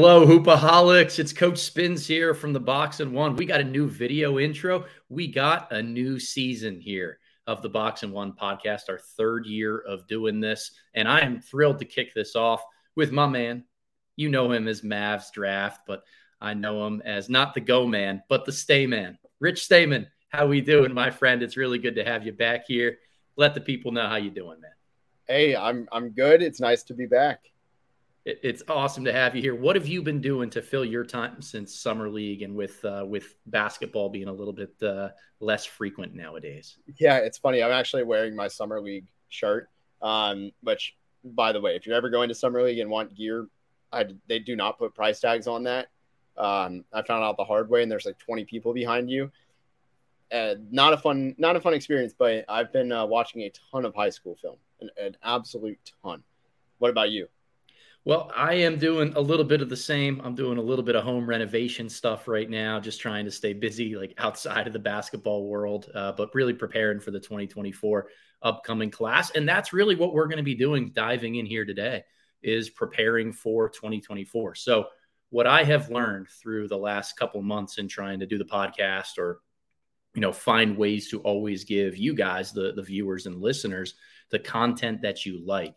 Hello, Hoopaholics. It's Coach Spins here from the Box and One. We got a new video intro. We got a new season here of the Box and One podcast, our third year of doing this. And I am thrilled to kick this off with my man. You know him as Mavs Draft, but I know him as not the Go Man, but the Stay Man. Rich Stayman, how we doing, my friend? It's really good to have you back here. Let the people know how you doing, man. Hey, I'm I'm good. It's nice to be back it's awesome to have you here. What have you been doing to fill your time since summer league and with uh, with basketball being a little bit uh, less frequent nowadays? Yeah, it's funny. I'm actually wearing my summer league shirt. Um, which, by the way, if you're ever going to summer league and want gear, I, they do not put price tags on that. Um, I found out the hard way, and there's like 20 people behind you. Uh, not a fun, not a fun experience. But I've been uh, watching a ton of high school film, an, an absolute ton. What about you? Well, I am doing a little bit of the same. I'm doing a little bit of home renovation stuff right now, just trying to stay busy, like outside of the basketball world, uh, but really preparing for the 2024 upcoming class. And that's really what we're going to be doing, diving in here today, is preparing for 2024. So, what I have learned through the last couple months in trying to do the podcast or you know find ways to always give you guys the the viewers and listeners the content that you like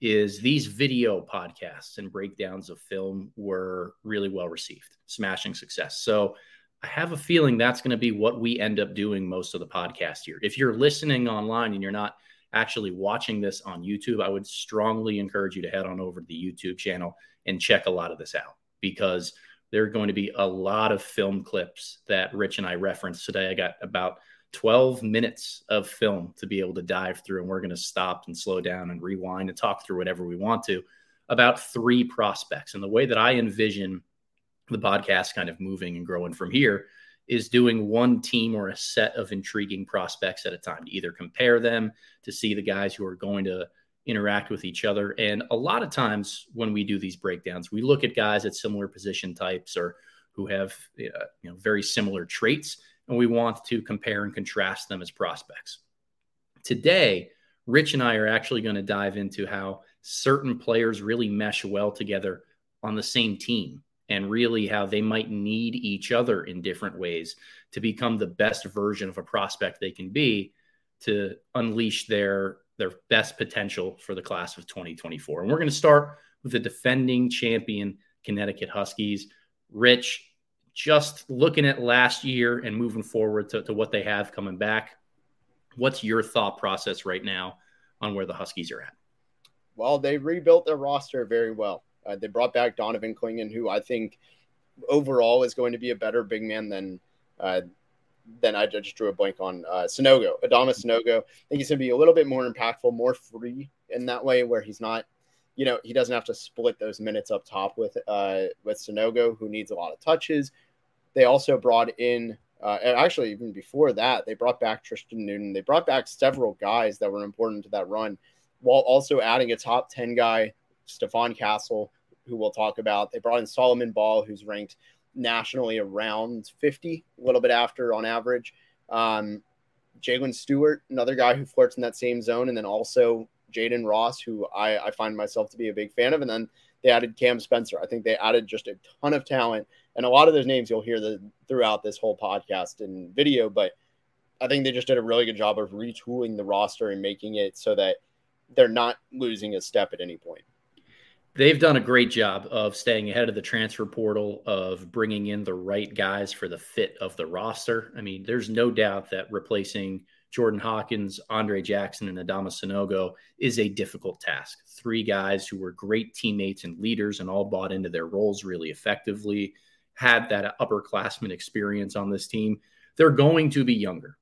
is these video podcasts and breakdowns of film were really well received, smashing success. So I have a feeling that's going to be what we end up doing most of the podcast here. If you're listening online and you're not actually watching this on YouTube, I would strongly encourage you to head on over to the YouTube channel and check a lot of this out because there are going to be a lot of film clips that Rich and I referenced today. I got about 12 minutes of film to be able to dive through. And we're going to stop and slow down and rewind and talk through whatever we want to about three prospects. And the way that I envision the podcast kind of moving and growing from here is doing one team or a set of intriguing prospects at a time to either compare them to see the guys who are going to interact with each other. And a lot of times when we do these breakdowns, we look at guys at similar position types or who have uh, you know very similar traits and we want to compare and contrast them as prospects. Today, Rich and I are actually going to dive into how certain players really mesh well together on the same team and really how they might need each other in different ways to become the best version of a prospect they can be to unleash their their best potential for the class of 2024. And we're going to start with the defending champion Connecticut Huskies. Rich, just looking at last year and moving forward to, to what they have coming back, what's your thought process right now on where the Huskies are at? Well, they rebuilt their roster very well. Uh, they brought back Donovan Clingan, who I think overall is going to be a better big man than uh, than I just drew a blank on uh, Sanogo, Adama Sanogo. I think he's going to be a little bit more impactful, more free in that way, where he's not, you know, he doesn't have to split those minutes up top with uh, with Sanogo, who needs a lot of touches, they also brought in, uh, actually, even before that, they brought back Tristan Newton. They brought back several guys that were important to that run, while also adding a top 10 guy, Stephon Castle, who we'll talk about. They brought in Solomon Ball, who's ranked nationally around 50, a little bit after on average. Um, Jalen Stewart, another guy who flirts in that same zone, and then also Jaden Ross, who I, I find myself to be a big fan of. And then they added Cam Spencer. I think they added just a ton of talent and a lot of those names you'll hear the, throughout this whole podcast and video. But I think they just did a really good job of retooling the roster and making it so that they're not losing a step at any point. They've done a great job of staying ahead of the transfer portal, of bringing in the right guys for the fit of the roster. I mean, there's no doubt that replacing Jordan Hawkins, Andre Jackson, and Adama Sanogo is a difficult task. Three guys who were great teammates and leaders and all bought into their roles really effectively had that upperclassman experience on this team. They're going to be younger.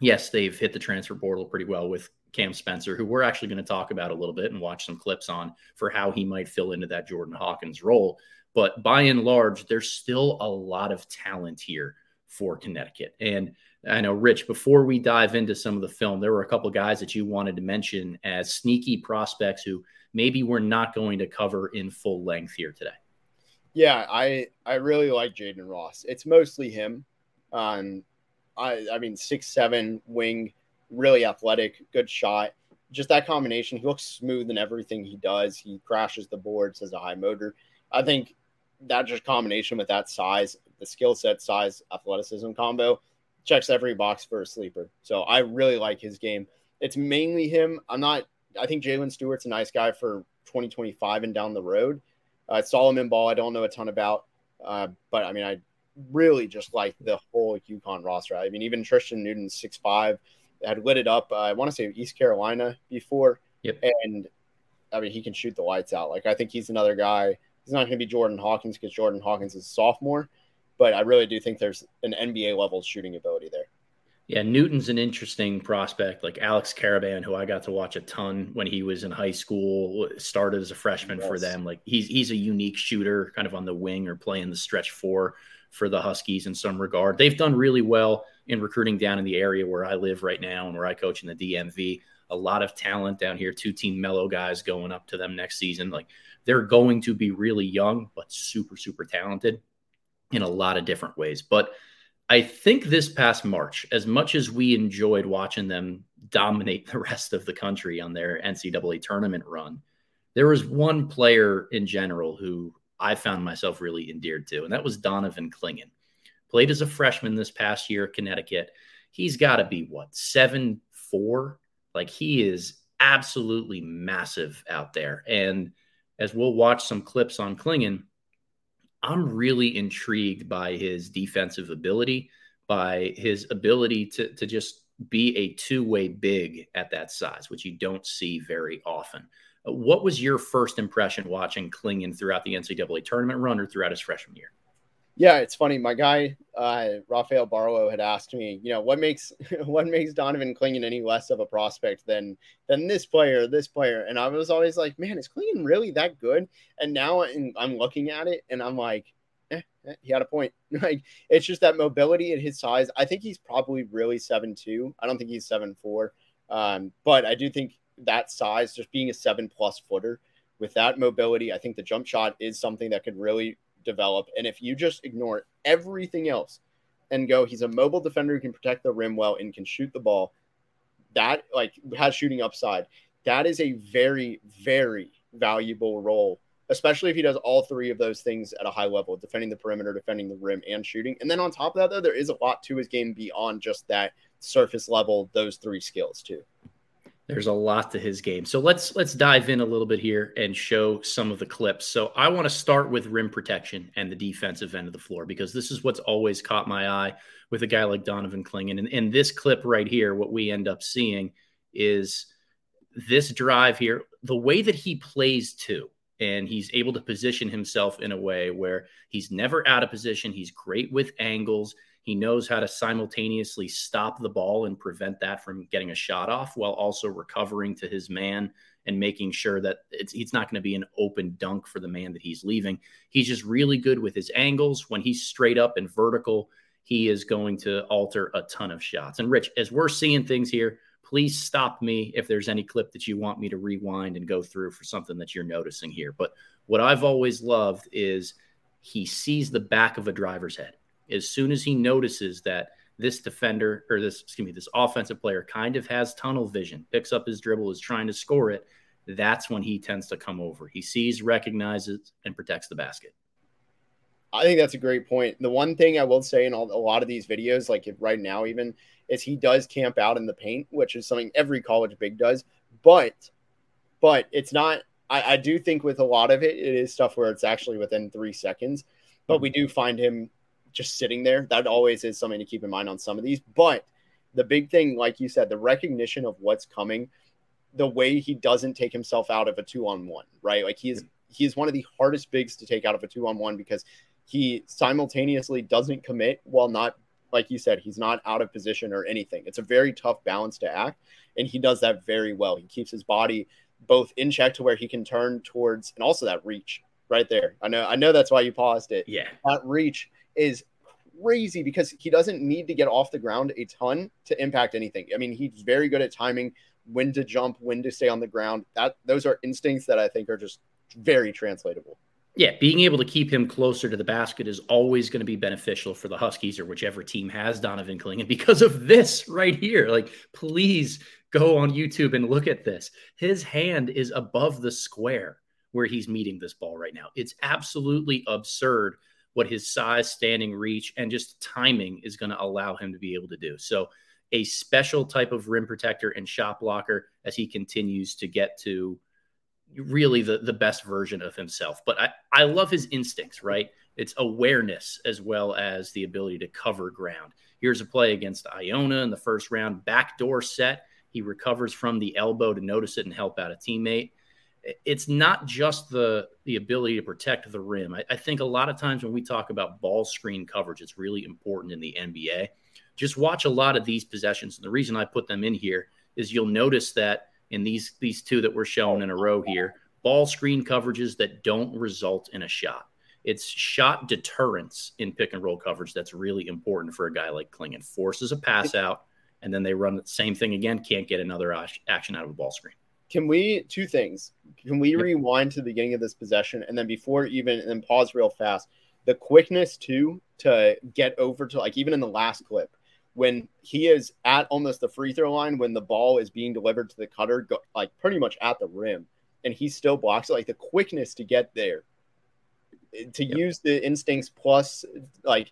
Yes, they've hit the transfer portal pretty well with Cam Spencer, who we're actually going to talk about a little bit and watch some clips on for how he might fill into that Jordan Hawkins role. But by and large, there's still a lot of talent here for Connecticut. And I know, Rich, before we dive into some of the film, there were a couple guys that you wanted to mention as sneaky prospects who maybe we're not going to cover in full length here today. Yeah, I I really like Jaden Ross. It's mostly him. Um, I I mean six seven wing, really athletic, good shot. Just that combination. He looks smooth in everything he does. He crashes the boards, has a high motor. I think that just combination with that size, the skill set, size, athleticism combo checks every box for a sleeper. So I really like his game. It's mainly him. I'm not. I think Jalen Stewart's a nice guy for 2025 and down the road. Uh, Solomon Ball, I don't know a ton about, uh, but I mean, I really just like the whole UConn roster. I mean, even Tristan Newton, six five, had lit it up. Uh, I want to say East Carolina before, yep. and I mean, he can shoot the lights out. Like I think he's another guy. He's not going to be Jordan Hawkins because Jordan Hawkins is a sophomore, but I really do think there's an NBA level shooting ability there. Yeah, Newton's an interesting prospect, like Alex Karaban, who I got to watch a ton when he was in high school. Started as a freshman yes. for them. Like he's he's a unique shooter, kind of on the wing or playing the stretch four for the Huskies in some regard. They've done really well in recruiting down in the area where I live right now and where I coach in the DMV. A lot of talent down here. Two team mellow guys going up to them next season. Like they're going to be really young, but super super talented in a lot of different ways. But I think this past March, as much as we enjoyed watching them dominate the rest of the country on their NCAA tournament run, there was one player in general who I found myself really endeared to, and that was Donovan Clingan. Played as a freshman this past year at Connecticut. He's got to be what, seven four? Like he is absolutely massive out there. And as we'll watch some clips on Clingan, I'm really intrigued by his defensive ability, by his ability to, to just be a two way big at that size, which you don't see very often. What was your first impression watching Clingan throughout the NCAA tournament run or throughout his freshman year? Yeah, it's funny. My guy, uh, Rafael Barlow, had asked me, you know, what makes what makes Donovan Clingan any less of a prospect than than this player, this player, and I was always like, man, is Clingan really that good? And now I'm looking at it, and I'm like, eh, eh, he had a point. like it's just that mobility and his size. I think he's probably really seven two. I don't think he's seven four, um, but I do think that size, just being a seven plus footer with that mobility, I think the jump shot is something that could really develop. And if you just ignore everything else and go, he's a mobile defender who can protect the rim well and can shoot the ball, that like has shooting upside. That is a very, very valuable role, especially if he does all three of those things at a high level defending the perimeter, defending the rim, and shooting. And then on top of that, though, there is a lot to his game beyond just that surface level, those three skills, too. There's a lot to his game. So let's let's dive in a little bit here and show some of the clips. So I want to start with rim protection and the defensive end of the floor because this is what's always caught my eye with a guy like Donovan Clingan. And in this clip right here, what we end up seeing is this drive here, the way that he plays too. And he's able to position himself in a way where he's never out of position. He's great with angles. He knows how to simultaneously stop the ball and prevent that from getting a shot off while also recovering to his man and making sure that it's, it's not going to be an open dunk for the man that he's leaving. He's just really good with his angles. When he's straight up and vertical, he is going to alter a ton of shots. And Rich, as we're seeing things here, please stop me if there's any clip that you want me to rewind and go through for something that you're noticing here. But what I've always loved is he sees the back of a driver's head as soon as he notices that this defender or this excuse me this offensive player kind of has tunnel vision picks up his dribble is trying to score it that's when he tends to come over. He sees recognizes and protects the basket. I think that's a great point. The one thing i will say in all, a lot of these videos like right now even is he does camp out in the paint which is something every college big does but but it's not I, I do think with a lot of it it is stuff where it's actually within three seconds but we mm-hmm. do find him just sitting there. That always is something to keep in mind on some of these. But the big thing, like you said, the recognition of what's coming, the way he doesn't take himself out of a two on one, right? Like he is he is one of the hardest bigs to take out of a two on one because he simultaneously doesn't commit while not like you said, he's not out of position or anything. It's a very tough balance to act, and he does that very well. He keeps his body both in check to where he can turn towards, and also that reach right there. I know, I know that's why you paused it. Yeah, that reach is crazy because he doesn't need to get off the ground a ton to impact anything. I mean, he's very good at timing when to jump, when to stay on the ground. That those are instincts that I think are just very translatable. Yeah, being able to keep him closer to the basket is always going to be beneficial for the Huskies or whichever team has Donovan Clingan because of this right here. Like, please go on YouTube and look at this. His hand is above the square where he's meeting this ball right now. It's absolutely absurd what his size, standing reach, and just timing is going to allow him to be able to do. So, a special type of rim protector and shot blocker as he continues to get to really the, the best version of himself. But I, I love his instincts, right? It's awareness as well as the ability to cover ground. Here's a play against Iona in the first round, backdoor set. He recovers from the elbow to notice it and help out a teammate. It's not just the the ability to protect the rim. I, I think a lot of times when we talk about ball screen coverage, it's really important in the NBA. Just watch a lot of these possessions. And the reason I put them in here is you'll notice that in these these two that we're showing in a row here, ball screen coverages that don't result in a shot. It's shot deterrence in pick and roll coverage that's really important for a guy like Clingan. Forces a pass out, and then they run the same thing again. Can't get another action out of a ball screen. Can we two things? Can we yep. rewind to the beginning of this possession and then before even and then pause real fast? The quickness too to get over to like even in the last clip when he is at almost the free throw line when the ball is being delivered to the cutter, go, like pretty much at the rim, and he still blocks it. Like the quickness to get there, to yep. use the instincts plus like,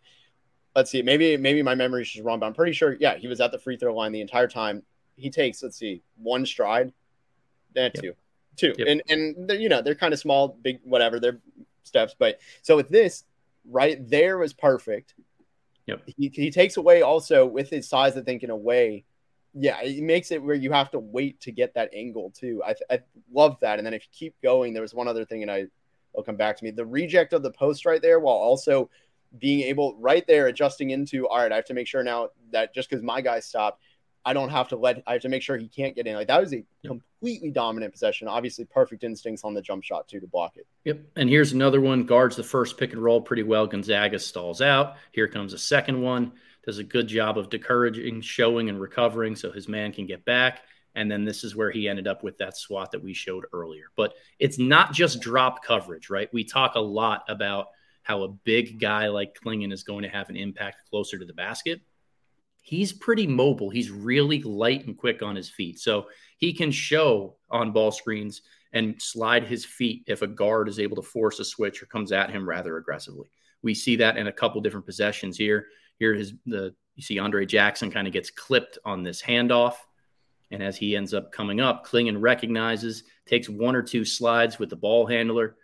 let's see, maybe maybe my memory is just wrong, but I'm pretty sure. Yeah, he was at the free throw line the entire time. He takes let's see, one stride, then yep. two, two, yep. and and you know they're kind of small, big, whatever they're steps, but so with this right there was perfect Yep. He, he takes away also with his size, I think, in a way. Yeah, it makes it where you have to wait to get that angle too. I, I love that. And then if you keep going, there was one other thing, and I will come back to me. The reject of the post right there, while also being able right there adjusting into all right, I have to make sure now that just because my guy stopped, I don't have to let I have to make sure he can't get in. Like that was a completely dominant possession. Obviously, perfect instincts on the jump shot too to block it. Yep. And here's another one. Guards the first pick and roll pretty well. Gonzaga stalls out. Here comes a second one. Does a good job of discouraging, showing, and recovering so his man can get back. And then this is where he ended up with that swat that we showed earlier. But it's not just drop coverage, right? We talk a lot about how a big guy like Clingan is going to have an impact closer to the basket he's pretty mobile. He's really light and quick on his feet. So he can show on ball screens and slide his feet if a guard is able to force a switch or comes at him rather aggressively. We see that in a couple different possessions here. Here is the you see Andre Jackson kind of gets clipped on this handoff. And as he ends up coming up, Clingan recognizes, takes one or two slides with the ball handler,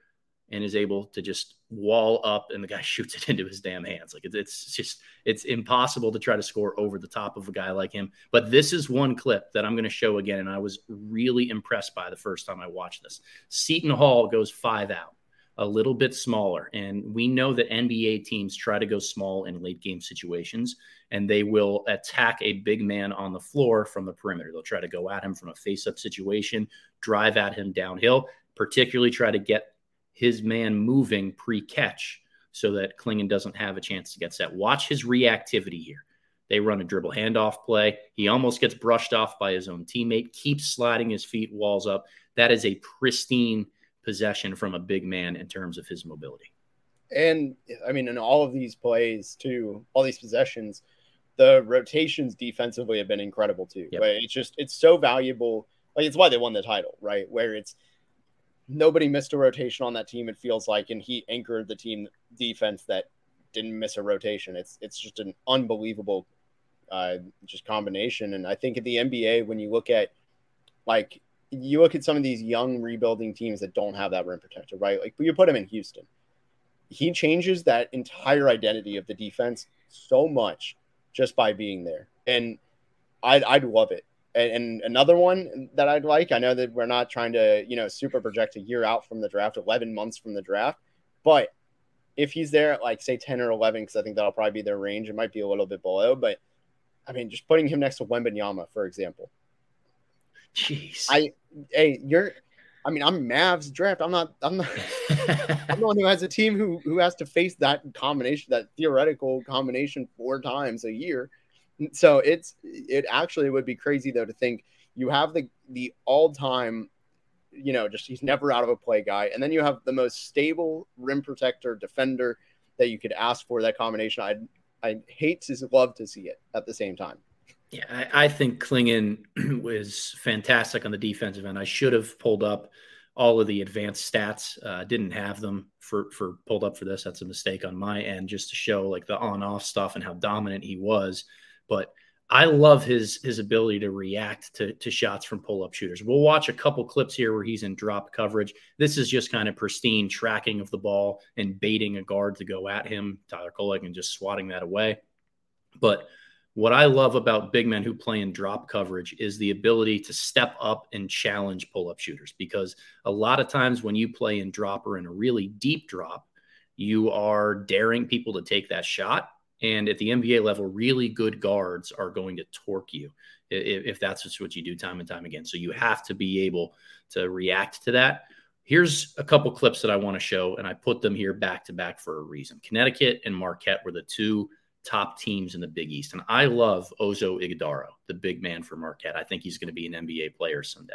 and is able to just wall up and the guy shoots it into his damn hands. Like it's just it's impossible to try to score over the top of a guy like him. But this is one clip that I'm going to show again, and I was really impressed by the first time I watched this. Seton Hall goes five out, a little bit smaller, and we know that NBA teams try to go small in late game situations, and they will attack a big man on the floor from the perimeter. They'll try to go at him from a face up situation, drive at him downhill, particularly try to get his man moving pre catch so that Clingan doesn't have a chance to get set. Watch his reactivity here. They run a dribble handoff play. He almost gets brushed off by his own teammate, keeps sliding his feet, walls up. That is a pristine possession from a big man in terms of his mobility. And I mean, in all of these plays, too, all these possessions, the rotations defensively have been incredible too. Yep. It's just it's so valuable. Like it's why they won the title, right? Where it's nobody missed a rotation on that team. It feels like, and he anchored the team defense that didn't miss a rotation. It's it's just an unbelievable uh, just combination. And I think at the NBA, when you look at like you look at some of these young rebuilding teams that don't have that rim protector, right? Like but you put him in Houston, he changes that entire identity of the defense so much just by being there, and I'd I'd love it and, and, another one that I'd like, I know that we're not trying to, you know, super project a year out from the draft, 11 months from the draft, but if he's there at like say 10 or 11, because I think that'll probably be their range, it might be a little bit below, but I mean, just putting him next to Wembanyama, for example. Jeez. I, hey, you're, I mean, I'm Mavs draft. I'm not, I'm not, I'm the one who has a team who, who has to face that combination, that theoretical combination four times a year so it's it actually would be crazy though to think you have the the all time, you know, just he's never out of a play guy, and then you have the most stable rim protector defender that you could ask for. That combination, I I hate to love to see it at the same time. Yeah, I, I think Clingan was fantastic on the defensive end. I should have pulled up all of the advanced stats. Uh, didn't have them for for pulled up for this. That's a mistake on my end, just to show like the on off stuff and how dominant he was. But I love his his ability to react to, to shots from pull up shooters. We'll watch a couple clips here where he's in drop coverage. This is just kind of pristine tracking of the ball and baiting a guard to go at him, Tyler Kolek, and just swatting that away. But what I love about big men who play in drop coverage is the ability to step up and challenge pull up shooters. Because a lot of times when you play in drop or in a really deep drop, you are daring people to take that shot and at the NBA level, really good guards are going to torque you if, if that's just what you do time and time again. So you have to be able to react to that. Here's a couple clips that I want to show, and I put them here back to back for a reason. Connecticut and Marquette were the two top teams in the Big East. And I love Ozo Ighodaro, the big man for Marquette. I think he's going to be an NBA player someday.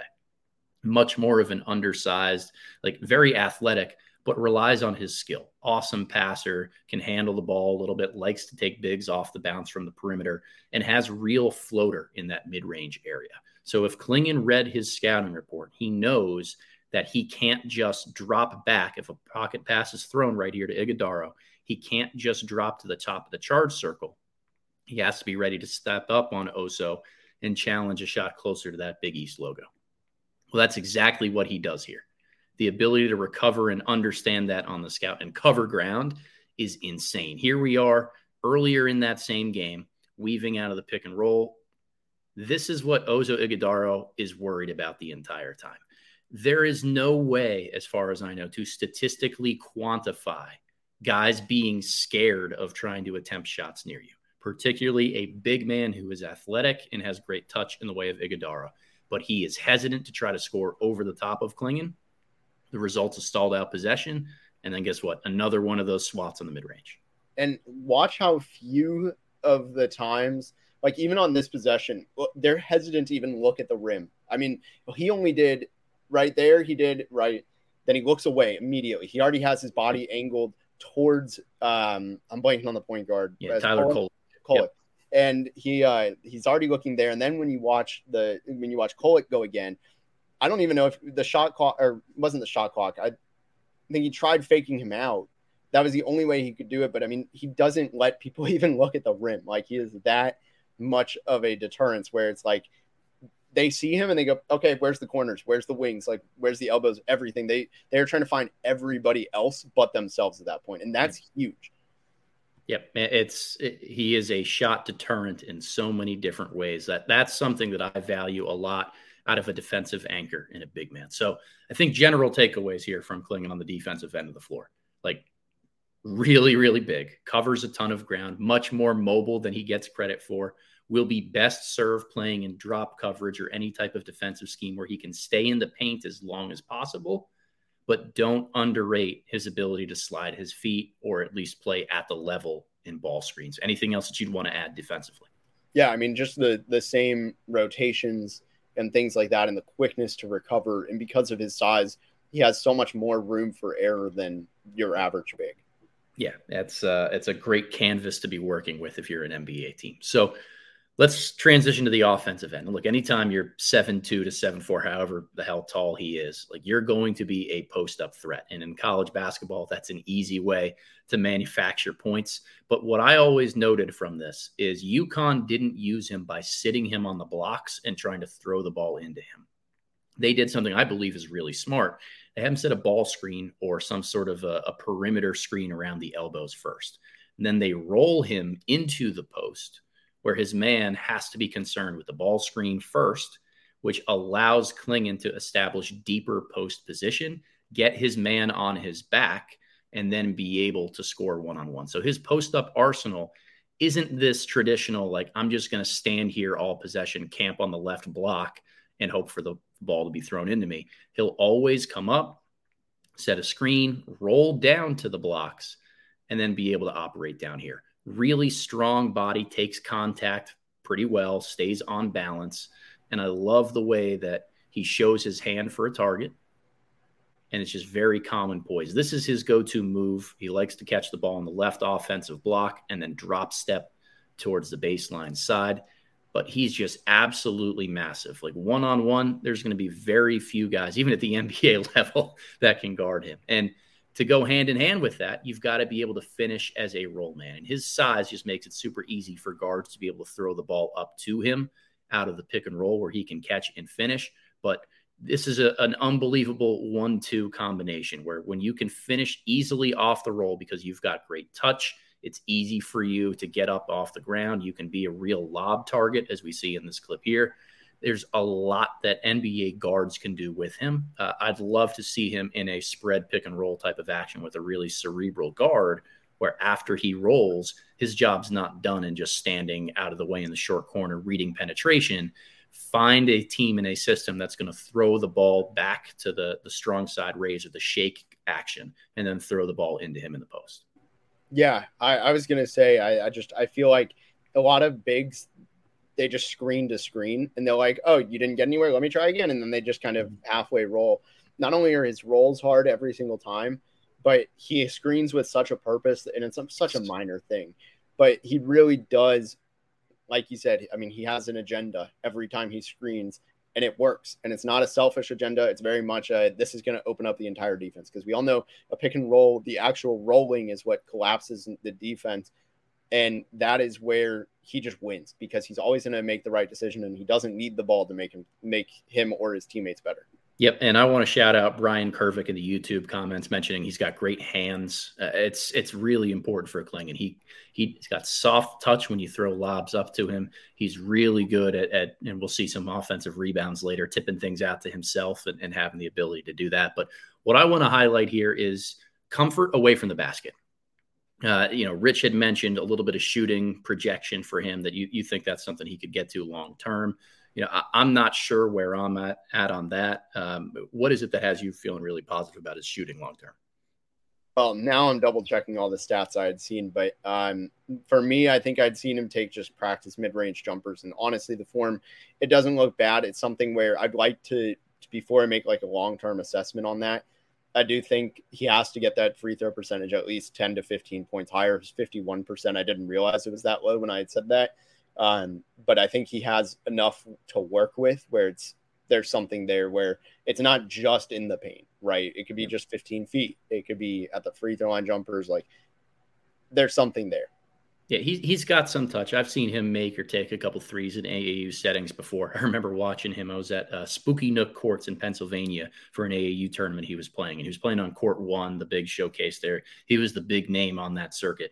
Much more of an undersized, like very athletic, but relies on his skill. Awesome passer, can handle the ball a little bit, likes to take bigs off the bounce from the perimeter, and has real floater in that mid range area. So if Clingan read his scouting report, he knows that he can't just drop back if a pocket pass is thrown right here to Ighodaro. He can't just drop to the top of the charge circle. He has to be ready to step up on Ozo and challenge a shot closer to that Big East logo. Well, that's exactly what he does here the ability to recover and understand that on the scout and cover ground is insane. Here we are earlier in that same game, weaving out of the pick and roll. This is what Ozo Ighodaro is worried about the entire time. There is no way, as far as I know, to statistically quantify guys being scared of trying to attempt shots near you, particularly a big man who is athletic and has great touch in the way of Ighodaro. But he is hesitant to try to score over the top of Clingan the results of stalled out possession. And then guess what? Another one of those swats on the mid range. And watch how few of the times, like even on this possession, they're hesitant to even look at the rim. I mean, he only did right there, he did right. Then he looks away immediately. He already has his body angled towards um I'm blanking on the point guard. Yeah, Tyler Cole. Cole. Yep. And he uh he's already looking there. And then when you watch the when you watch Kolek go again, I don't even know if the shot clock or wasn't the shot clock. I think he tried faking him out. That was the only way he could do it. But I mean, he doesn't let people even look at the rim. Like he is that much of a deterrence where it's like they see him and they go, okay, where's the corners? Where's the wings? Like where's the elbows? Everything. They they're trying to find everybody else but themselves at that point, and that's huge. Yep, it's it, he is a shot deterrent in so many different ways. That that's something that I value a lot out of a defensive anchor in a big man. So I think general takeaways here from Clingan on the defensive end of the floor, like really, really big, covers a ton of ground, much more mobile than he gets credit for. Will be best served playing in drop coverage or any type of defensive scheme where he can stay in the paint as long as possible, but don't underrate his ability to slide his feet or at least play at the level in ball screens. Anything else that you'd want to add defensively? Yeah, I mean, just the the same rotations and things like that and the quickness to recover. And because of his size, he has so much more room for error than your average big. Yeah, that's uh, it's a great canvas to be working with if you're an NBA team. So let's transition to the offensive end. Look, anytime you're seven two to seven four, however the hell tall he is, like you're going to be a post up threat. And in college basketball, that's an easy way to manufacture points. But what I always noted from this is UConn didn't use him by sitting him on the blocks and trying to throw the ball into him. They did something I believe is really smart. They had him set a ball screen or some sort of a, a perimeter screen around the elbows first. And then they roll him into the post where his man has to be concerned with the ball screen first, which allows Clingan to establish deeper post position, get his man on his back, and then be able to score one on one. So his post up arsenal isn't this traditional, like, I'm just going to stand here all possession, camp on the left block, and hope for the ball to be thrown into me. He'll always come up, set a screen, roll down to the blocks, and then be able to operate down here really strong body, takes contact pretty well, stays on balance. And I love the way that he shows his hand for a target. And it's just very common poise. This is his go to move. He likes to catch the ball on the left offensive block and then drop step towards the baseline side. but he's just absolutely massive. Like one on one, there's going to be very few guys, even at the NBA level, that can guard him. And to go hand in hand with that, you've got to be able to finish as a roll man. And his size just makes it super easy for guards to be able to throw the ball up to him out of the pick and roll where he can catch and finish. But this is a, an unbelievable one two combination where when you can finish easily off the roll because you've got great touch it's easy for you to get up off the ground. You can be a real lob target, as we see in this clip here. There's a lot that NBA guards can do with him. Uh, I'd love to see him in a spread pick and roll type of action with a really cerebral guard, where after he rolls, his job's not done and just standing out of the way in the short corner reading penetration. Find a team in a system that's going to throw the ball back to the, the strong side raise or the shake action and then throw the ball into him in the post. Yeah, I, I was gonna say I, I just I feel like a lot of bigs they just screen to screen and they're like, oh, you didn't get anywhere, let me try again, and then they just kind of mm-hmm. halfway roll. Not only are his rolls hard every single time, but he screens with such a purpose, and it's such a minor thing, but he really does, like you said. I mean, he has an agenda every time he screens, and it works. And it's not a selfish agenda. It's very much a this is going to open up the entire defense because we all know a pick and roll, the actual rolling is what collapses the defense. And that is where he just wins because he's always going to make the right decision and he doesn't need the ball to make him make him or his teammates better. Yep, and I want to shout out Brian Kervik in the YouTube comments mentioning he's got great hands. Uh, it's it's really important for Clingan. He he's got soft touch when you throw lobs up to him. He's really good at, at and we'll see some offensive rebounds later, tipping things out to himself and, and having the ability to do that. But what I want to highlight here is comfort away from the basket. Uh, you know, Rich had mentioned a little bit of shooting projection for him that you you think that's something he could get to long term you know, I, am not sure where I'm at, at on that. Um, what is it that has you feeling really positive about his shooting long term? Well, now I'm double checking all the stats I had seen, but um, for me, I think I'd seen him take just practice mid range jumpers, and honestly, the form it doesn't look bad. It's something where I'd like to before I make like a long term assessment on that. I do think he has to get that free throw percentage at least 10 to 15 points higher. It's 51%. I didn't realize it was that low when I had said that. Um, but I think he has enough to work with where it's there's something there where it's not just in the paint, right? It could be just 15 feet. It could be at the free throw line jumpers. Like there's something there. Yeah, he, he's got some touch. I've seen him make or take a couple threes in AAU settings before. I remember watching him. I was at uh, Spooky Nook Courts in Pennsylvania for an AAU tournament he was playing, and he was playing on court one, the big showcase there. He was the big name on that circuit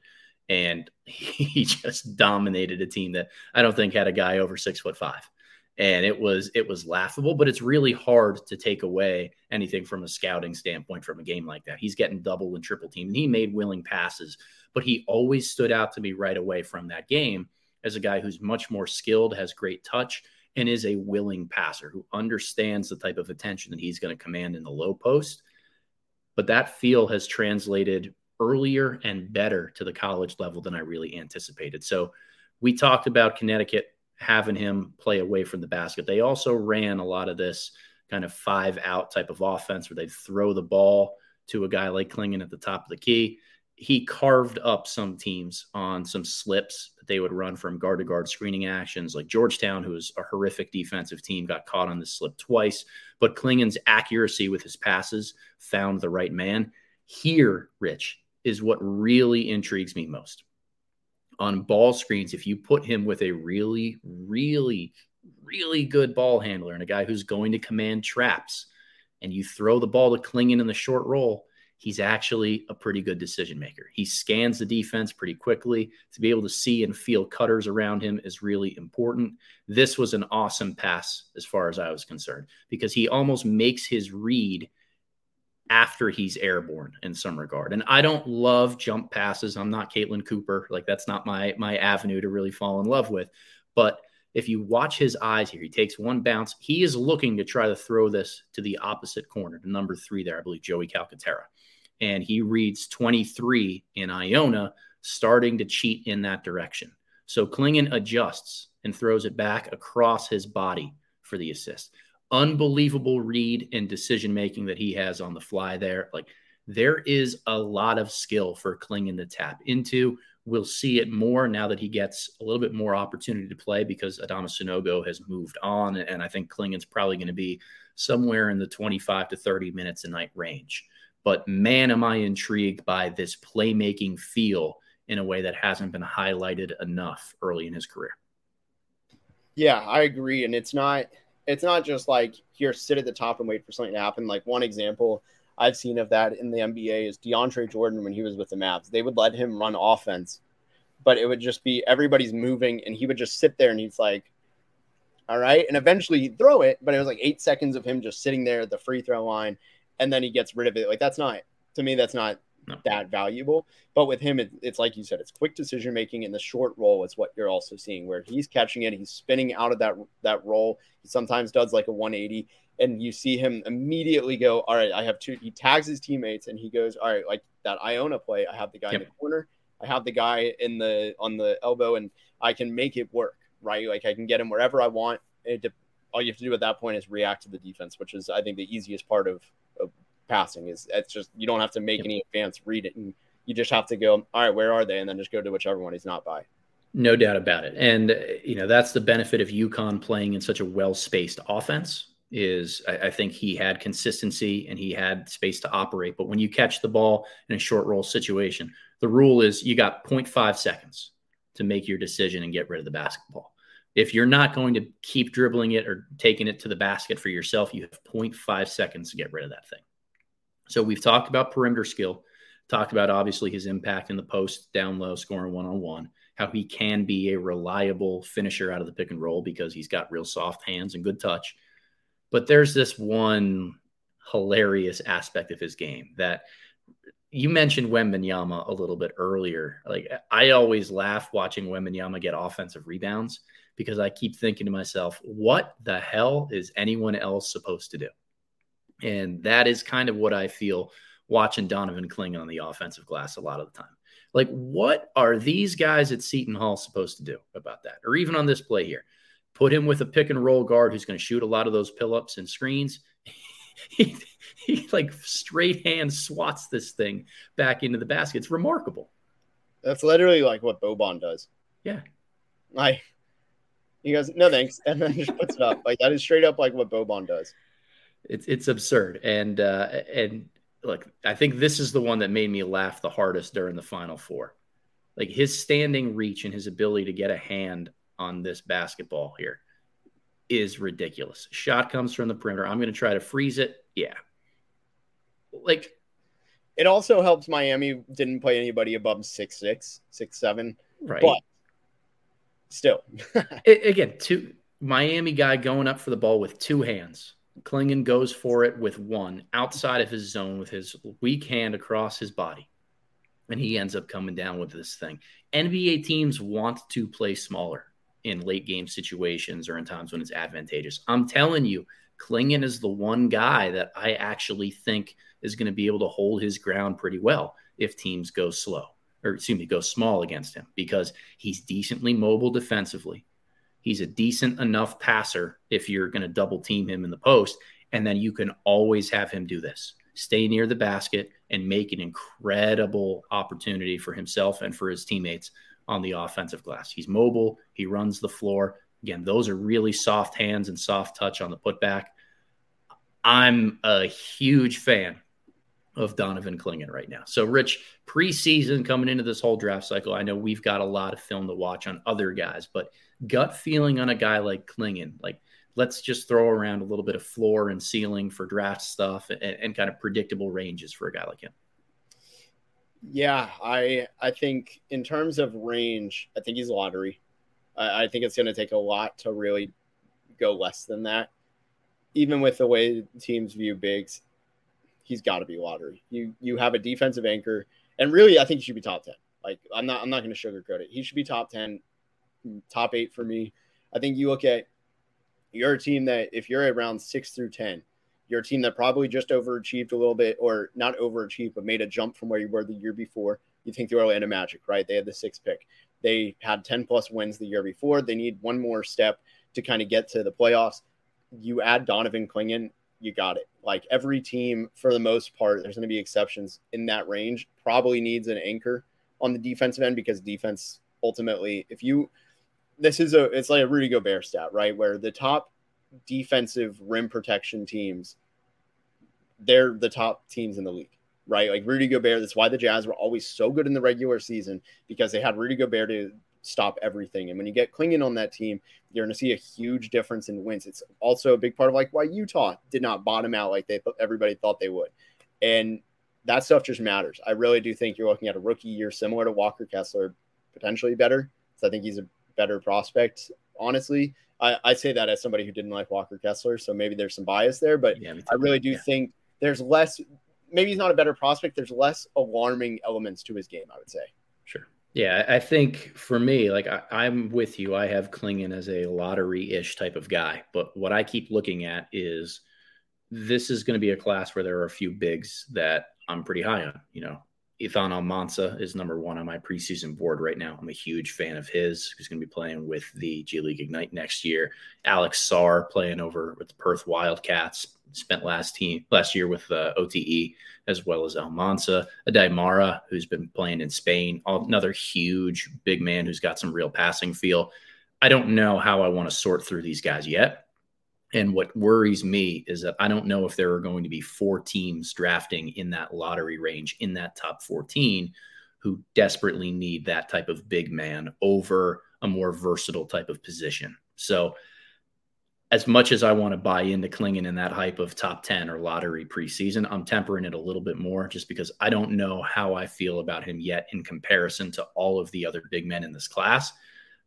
and he just dominated a team that I don't think had a guy over six foot five. And it was it was laughable, but it's really hard to take away anything from a scouting standpoint from a game like that. He's getting double and triple team, and he made willing passes, but he always stood out to me right away from that game as a guy who's much more skilled, has great touch, and is a willing passer who understands the type of attention that he's going to command in the low post. But that feel has translated earlier and better to the college level than I really anticipated. So we talked about Connecticut having him play away from the basket. They also ran a lot of this kind of five out type of offense where they'd throw the ball to a guy like Clingan at the top of the key. He carved up some teams on some slips that they would run from guard to guard screening actions, like Georgetown, who was a horrific defensive team, got caught on the slip twice. But Clingan's accuracy with his passes found the right man. Here, Rich, is what really intrigues me most. On ball screens, if you put him with a really, really, really good ball handler and a guy who's going to command traps, and you throw the ball to Clingan in the short roll, he's actually a pretty good decision maker. He scans the defense pretty quickly. To be able to see and feel cutters around him is really important. This was an awesome pass as far as I was concerned because he almost makes his read – after he's airborne in some regard. And I don't love jump passes. I'm not Caitlin Cooper. Like that's not my my avenue to really fall in love with. But if you watch his eyes here, he takes one bounce. He is looking to try to throw this to the opposite corner, to number three there, I believe, Joey Calcaterra. And he reads 23 in Iona, starting to cheat in that direction. So Clingan adjusts and throws it back across his body for the assist unbelievable read and decision making that he has on the fly there. Like there is a lot of skill for Clingan to tap into We'll see it more now that he gets a little bit more opportunity to play because Adama Sanogo has moved on. And I think Clingan's probably going to be somewhere in the 25 to 30 minutes a night range. But man, am I intrigued by this playmaking feel in a way that hasn't been highlighted enough early in his career. Yeah, I agree. And it's not it's not just like here sit at the top and wait for something to happen. Like one example I've seen of that in the NBA is DeAndre Jordan when he was with the Mavs. They would let him run offense, but it would just be everybody's moving and he would just sit there and he's like, all right. And eventually he'd throw it, but it was like eight seconds of him just sitting there at the free throw line and then he gets rid of it. Like that's not to me, that's not no. that valuable. But with him, it, it's like you said, it's quick decision making, and the short roll is what you're also seeing, where he's catching it, he's spinning out of that that roll. He sometimes does like a 180, and you see him immediately go, "All right, I have two. He tags his teammates, and he goes, "All right, like that Iona play, I have the guy yep. in the corner, I have the guy in the on the elbow, and I can make it work, right? Like I can get him wherever I want. It, all you have to do at that point is react to the defense, which is I think the easiest part of, of passing is it's just you don't have to make yep. any advance read it and you just have to go all right where are they? and then just go to whichever one he's not by. No doubt about it. And uh, you know that's the benefit of UConn playing in such a well-spaced offense is I, I, think he had consistency and he had space to operate. But when you catch the ball in a short roll situation the rule is you got 0.5 seconds to make your decision and get rid of the basketball. If you're not going to keep dribbling it or taking it to the basket for yourself you have 0.5 seconds to get rid of that thing so we've talked about perimeter skill, talked about obviously his impact in the post, down low, scoring one on one, how he can be a reliable finisher out of the pick and roll because he's got real soft hands and good touch. But there's this one hilarious aspect of his game that you mentioned Wembanyama a little bit earlier. Like I always laugh watching Wembanyama get offensive rebounds because I keep thinking to myself, what the hell is anyone else supposed to do? And that is kind of what I feel watching Donovan Kling on the offensive glass a lot of the time. Like, what are these guys at Seton Hall supposed to do about that? Or even on this play here, put him with a pick and roll guard who's going to shoot a lot of those pill ups and screens. he, he like straight hand swats this thing back into the basket. It's remarkable. That's literally like what Boban does. Yeah. Like, he goes, no thanks. And then just puts it up. Like, that is straight up like what Boban does. It's it's absurd. And uh, and look, I think this is the one that made me laugh the hardest during the Final Four. Like his standing reach and his ability to get a hand on this basketball here is ridiculous. Shot comes from the perimeter. I'm going to try to freeze it. Yeah. Like it also helps Miami didn't play anybody above six six, six seven. Right. But still. it, again, two Miami guy going up for the ball with two hands. Clingan goes for it with one outside of his zone with his weak hand across his body. And he ends up coming down with this thing. NBA teams want to play smaller in late game situations or in times when it's advantageous. I'm telling you, Clingan is the one guy that I actually think is going to be able to hold his ground pretty well if teams go slow or excuse me, go small against him because he's decently mobile defensively. He's a decent enough passer if you're going to double team him in the post. And then you can always have him do this stay near the basket and make an incredible opportunity for himself and for his teammates on the offensive glass. He's mobile, he runs the floor. Again, those are really soft hands and soft touch on the putback. I'm a huge fan of Donovan Clingan right now. So, Rich, preseason coming into this whole draft cycle, I know we've got a lot of film to watch on other guys, but gut feeling on a guy like Clingan. like let's just throw around a little bit of floor and ceiling for draft stuff and, and kind of predictable ranges for a guy like him. Yeah, I I think in terms of range, I think he's lottery. I, I think it's going to take a lot to really go less than that. Even with the way teams view bigs, he's got to be lottery. You you have a defensive anchor, and really, I think he should be top ten. Like I'm not I'm not going to sugarcoat it. He should be top ten top eight for me. I think you look at you're a team that if you're around six through 10, you're a team that probably just overachieved a little bit or not overachieved, but made a jump from where you were the year before. You think the Orlando Magic, right? They had the sixth pick. They had 10 plus wins the year before. They need one more step to kind of get to the playoffs. You add Donovan Clingan, you got it. Like every team, for the most part, there's going to be exceptions in that range, probably needs an anchor on the defensive end because defense ultimately, if you this is a it's like a Rudy Gobert stat, right? Where the top defensive rim protection teams, they're the top teams in the league, right? Like Rudy Gobert. That's why the Jazz were always so good in the regular season because they had Rudy Gobert to stop everything. And when you get Clingan on that team, you're going to see a huge difference in wins. It's also a big part of like why Utah did not bottom out like they everybody thought they would, and that stuff just matters. I really do think you're looking at a rookie year similar to Walker Kessler, potentially better. So I think he's a better prospect. Honestly, I, I say that as somebody who didn't like Walker Kessler, so maybe there's some bias there. But yeah, I really do yeah. think there's less. Maybe he's not a better prospect. There's less alarming elements to his game. I would say. Sure. Yeah, I think for me, like I, am with you. I have Clingan as a lottery-ish type of guy, but what I keep looking at is this is going to be a class where there are a few bigs that I'm pretty high on. You know, Izan Almansa is number one on my preseason board right now. I'm a huge fan of his. He's going to be playing with the G League Ignite next year. Alex Sarr playing over with the Perth Wildcats. Spent last team last year with uh, OTE as well as Almansa. Aday Mara, who's been playing in Spain. Another huge big man who's got some real passing feel. I don't know how I want to sort through these guys yet. And what worries me is that I don't know if there are going to be four teams drafting in that lottery range in that top 14 who desperately need that type of big man over a more versatile type of position. So, as much as I want to buy into Clingan in that hype of top 10 or lottery preseason, I'm tempering it a little bit more just because I don't know how I feel about him yet in comparison to all of the other big men in this class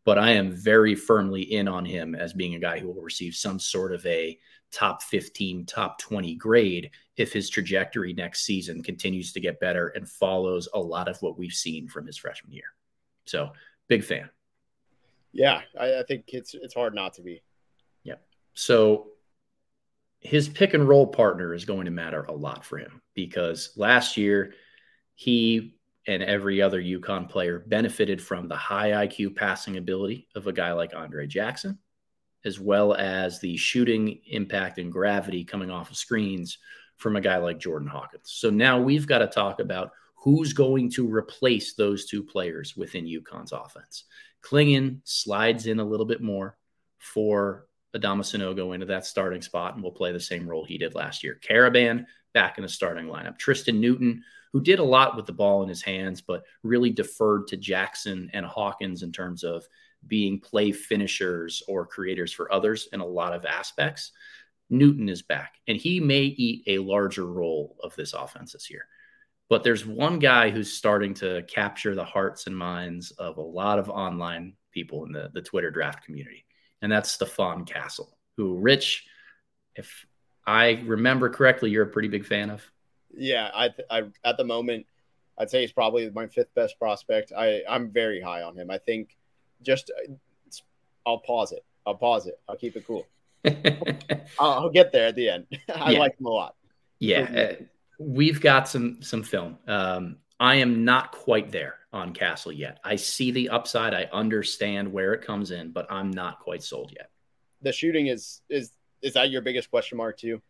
but I am very firmly in on him as being a guy who will receive some sort of a top 15, top 20 grade if his trajectory next season continues to get better and follows a lot of what we've seen from his freshman year. So, big fan. Yeah, I, I think it's it's hard not to be. Yeah. So his pick and roll partner is going to matter a lot for him because last year he and every other UConn player benefited from the high IQ passing ability of a guy like Andre Jackson, as well as the shooting impact and gravity coming off of screens from a guy like Jordan Hawkins. So now we've got to talk about who's going to replace those two players within UConn's offense. Clingan slides in a little bit more for Adama Sanogo into that starting spot and will play the same role he did last year. Karaban back in the starting lineup. Tristan Newton who did a lot with the ball in his hands, but really deferred to Jackson and Hawkins in terms of being play finishers or creators for others in a lot of aspects. Newton is back, and he may eat a larger role of this offense this year. But there's one guy who's starting to capture the hearts and minds of a lot of online people in the, the Twitter draft community, and that's Stephon Castle, who, Rich, if I remember correctly, you're a pretty big fan of. Yeah, I, I at the moment, I'd say he's probably my fifth best prospect. I I'm very high on him. I think just I'll pause it. I'll pause it. I'll keep it cool. I'll, I'll, get there at the end. I yeah. like him a lot. Yeah, uh, we've got some some film. Um, I am not quite there on Castle yet. I see the upside. I understand where it comes in, but I'm not quite sold yet. The shooting is is is that your biggest question mark too?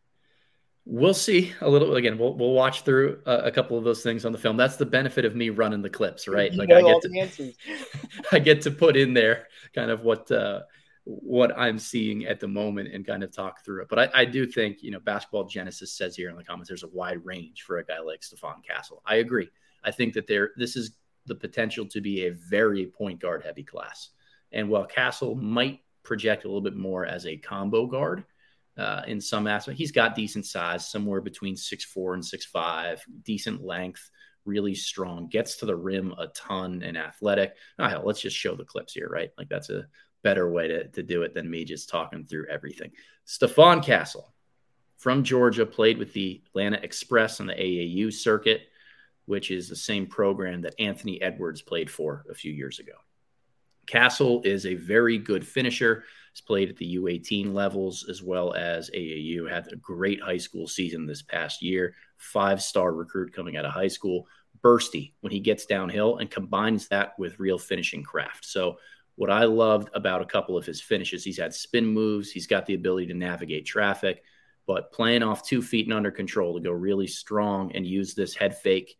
We'll see a little again. We'll we'll watch through a, a, couple of those things on the film. That's the benefit of me running the clips, right? You like I get to I get to put in there kind of what uh, what I'm seeing at the moment and kind of talk through it. But I, I, do think you know Basketball Genesis says here in the comments there's a wide range for a guy like Stephon Castle. I agree. I think that there this is the potential to be a very point guard heavy class. And while Castle might project a little bit more as a combo guard uh, in some aspect. He's got decent size, somewhere between six four and six five, decent length, really strong, gets to the rim a ton and athletic. Oh, hell, let's just show the clips here, right? Like that's a better way to, to do it than me just talking through everything. Stephon Castle from Georgia played with the Atlanta Express on the AAU circuit, which is the same program that Anthony Edwards played for a few years ago. Castle is a very good finisher. He's played at the U18 levels as well as AAU. Had a great high school season this past year. Five star recruit coming out of high school. Bursty when he gets downhill and combines that with real finishing craft. So, what I loved about a couple of his finishes, he's had spin moves. He's got the ability to navigate traffic, but playing off two feet and under control to go really strong and use this head fake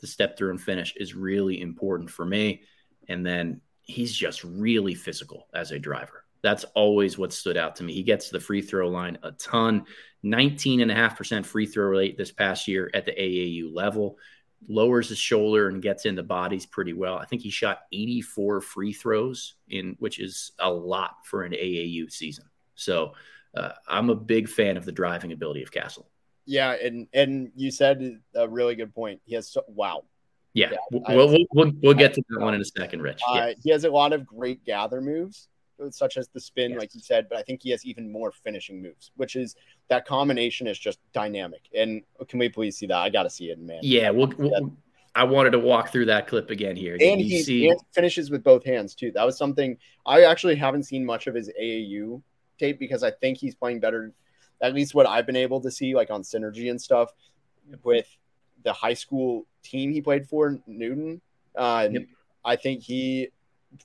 to step through and finish is really important for me. And then he's just really physical as a driver. That's always what stood out to me. He gets to the free throw line a ton, 19.5% free throw rate this past year at the AAU level. Lowers his shoulder and gets into bodies pretty well. I think he shot 84 free throws in, which is a lot for an AAU season. So uh, I'm a big fan of the driving ability of Castle. Yeah, and and you said a really good point. He has so, wow. Yeah, yeah we'll, we'll, we'll, we'll get to that one in a second, Rich. Uh, yeah. He has a lot of great gather moves, such as the spin, yes. like you said, but I think he has even more finishing moves, which is that combination is just dynamic. And can we please see that? I got to see it, man. Yeah, we'll, we'll I wanted to walk through that clip again here. and he see... finishes with both hands too. That was something I actually haven't seen much of his AAU tape because I think he's playing better. At least what I've been able to see, like on synergy and stuff, with the high school team he played for, Newton. Uh, yep. I think he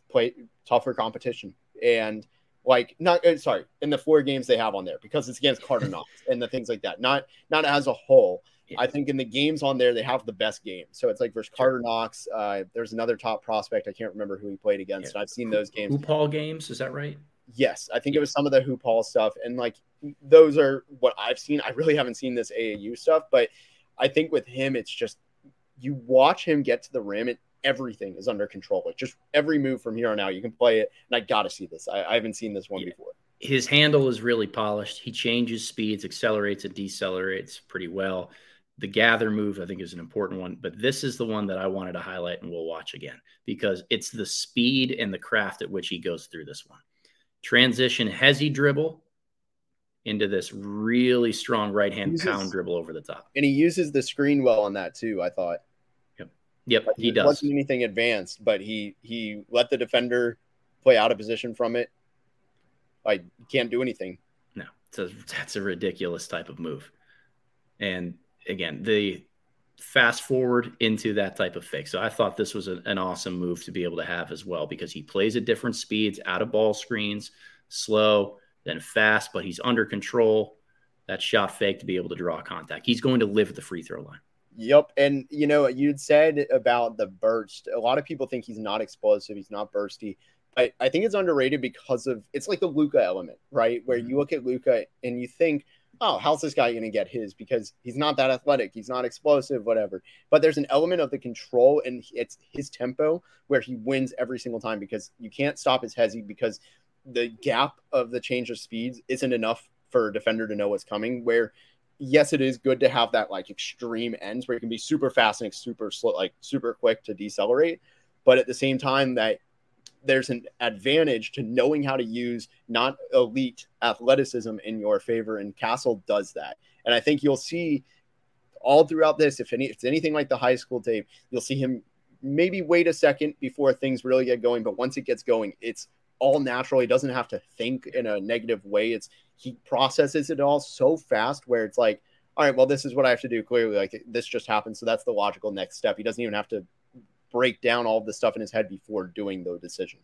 played tougher competition and like not uh, sorry in the four games they have on there because it's against Karter Knox and the things like that. Not not as a whole. I think in the games on there they have the best game. So it's like versus Karter Knox. Uh, there's another top prospect. I can't remember who he played against. Yeah. I've seen those games. Who Paul games? Is that right? Yes, I think it was some of the Hoop Hall stuff, and like those are what I've seen. I really haven't seen this AAU stuff, but I think with him, it's just you watch him get to the rim, and everything is under control. Like just every move from here on out, you can play it. And I got to see this. I, I, haven't seen this one yeah. before. His handle is really polished. He changes speeds, accelerates and decelerates pretty well. The gather move, I think, is an important one, but this is the one that I wanted to highlight and we'll watch again because it's the speed and the craft at which he goes through this one transition hezzy dribble into this really strong right hand pound dribble over the top. And he uses the screen well on that too, I thought. Yep. Like he does. Wasn't anything advanced, but he he let the defender play out of position from it. I can't do anything. No, it's a, that's a ridiculous type of move. And again, the fast forward into that type of fake. So I thought this was a, an awesome move to be able to have as well because he plays at different speeds, out of ball screens, slow, then fast, but he's under control. That shot fake to be able to draw contact. He's going to live at the free throw line. Yep. And, you know, you'd said about the burst. A lot of people think he's not explosive, he's not bursty. I, I think it's underrated because of it's like the Luka element, right? Where mm-hmm. you look at Luka and you think, oh, how's this guy going to get his? Because he's not that athletic, he's not explosive, whatever. But there's an element of the control and it's his tempo where he wins every single time because you can't stop his hezzy because the gap of the change of speeds isn't enough for a defender to know what's coming. Where yes, it is good to have that like extreme ends where you can be super fast and super slow, like super quick to decelerate. But at the same time, that there's an advantage to knowing how to use not elite athleticism in your favor, and Castle does that. And I think you'll see all throughout this, if any, if it's anything like the high school tape, you'll see him maybe wait a second before things really get going. But once it gets going, it's all natural. He doesn't have to think in a negative way. It's he processes it all so fast where it's like, all right, well, this is what I have to do. Clearly, like this just happened, so that's the logical next step. He doesn't even have to break down all of the stuff in his head before doing the decision.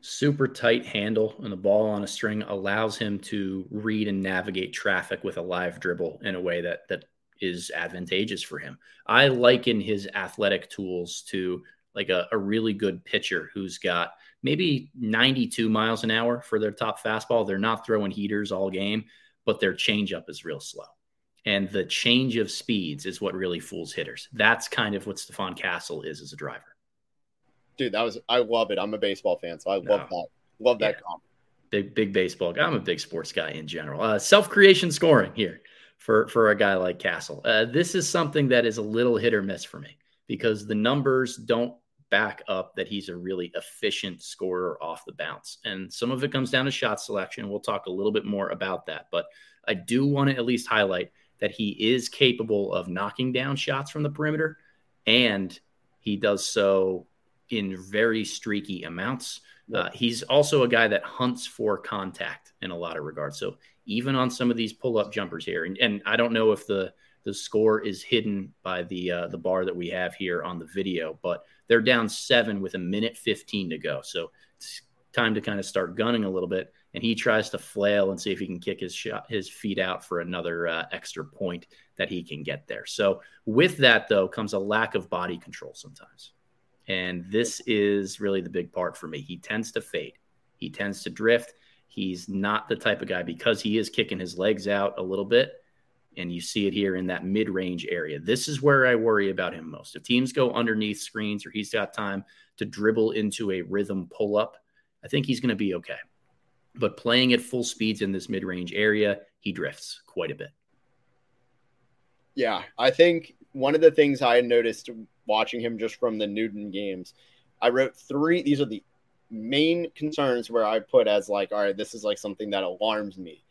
Super tight handle and the ball on a string allows him to read and navigate traffic with a live dribble in a way that that is advantageous for him. I liken his athletic tools to like a, a really good pitcher who's got maybe 92 miles an hour for their top fastball. They're not throwing heaters all game, but their changeup is real slow. And the change of speeds is what really fools hitters. That's kind of what Stephon Castle is as a driver. Dude, that was I love it. I'm a baseball fan, so I love that. Love that yeah. comp. Big big baseball guy. I'm a big sports guy in general. Uh, Self creation scoring here for for a guy like Castle. Uh, this is something that is a little hit or miss for me because the numbers don't back up that he's a really efficient scorer off the bounce. And some of it comes down to shot selection. We'll talk a little bit more about that. But I do want to at least highlight that he is capable of knocking down shots from the perimeter and he does so in very streaky amounts. Uh, he's also a guy that hunts for contact in a lot of regards. So even on some of these pull up jumpers here, and, and I don't know if the the score is hidden by the uh, the bar that we have here on the video, but they're down seven with a minute 15 to go. So it's time to kind of start gunning a little bit. And he tries to flail and see if he can kick his shot, his feet out for another uh, extra point that he can get there. So with that though comes a lack of body control sometimes, and this is really the big part for me. He tends to fade. He tends to drift. He's not the type of guy because he is kicking his legs out a little bit. And you see it here in that mid range area. This is where I worry about him most. If teams go underneath screens or he's got time to dribble into a rhythm pull up, I think he's going to be okay. But playing at full speeds in this mid range area, he drifts quite a bit. Yeah, I think one of the things I noticed watching him just from the Newton games, I wrote three. These are the main concerns where I put as like, all right, this is like something that alarms me.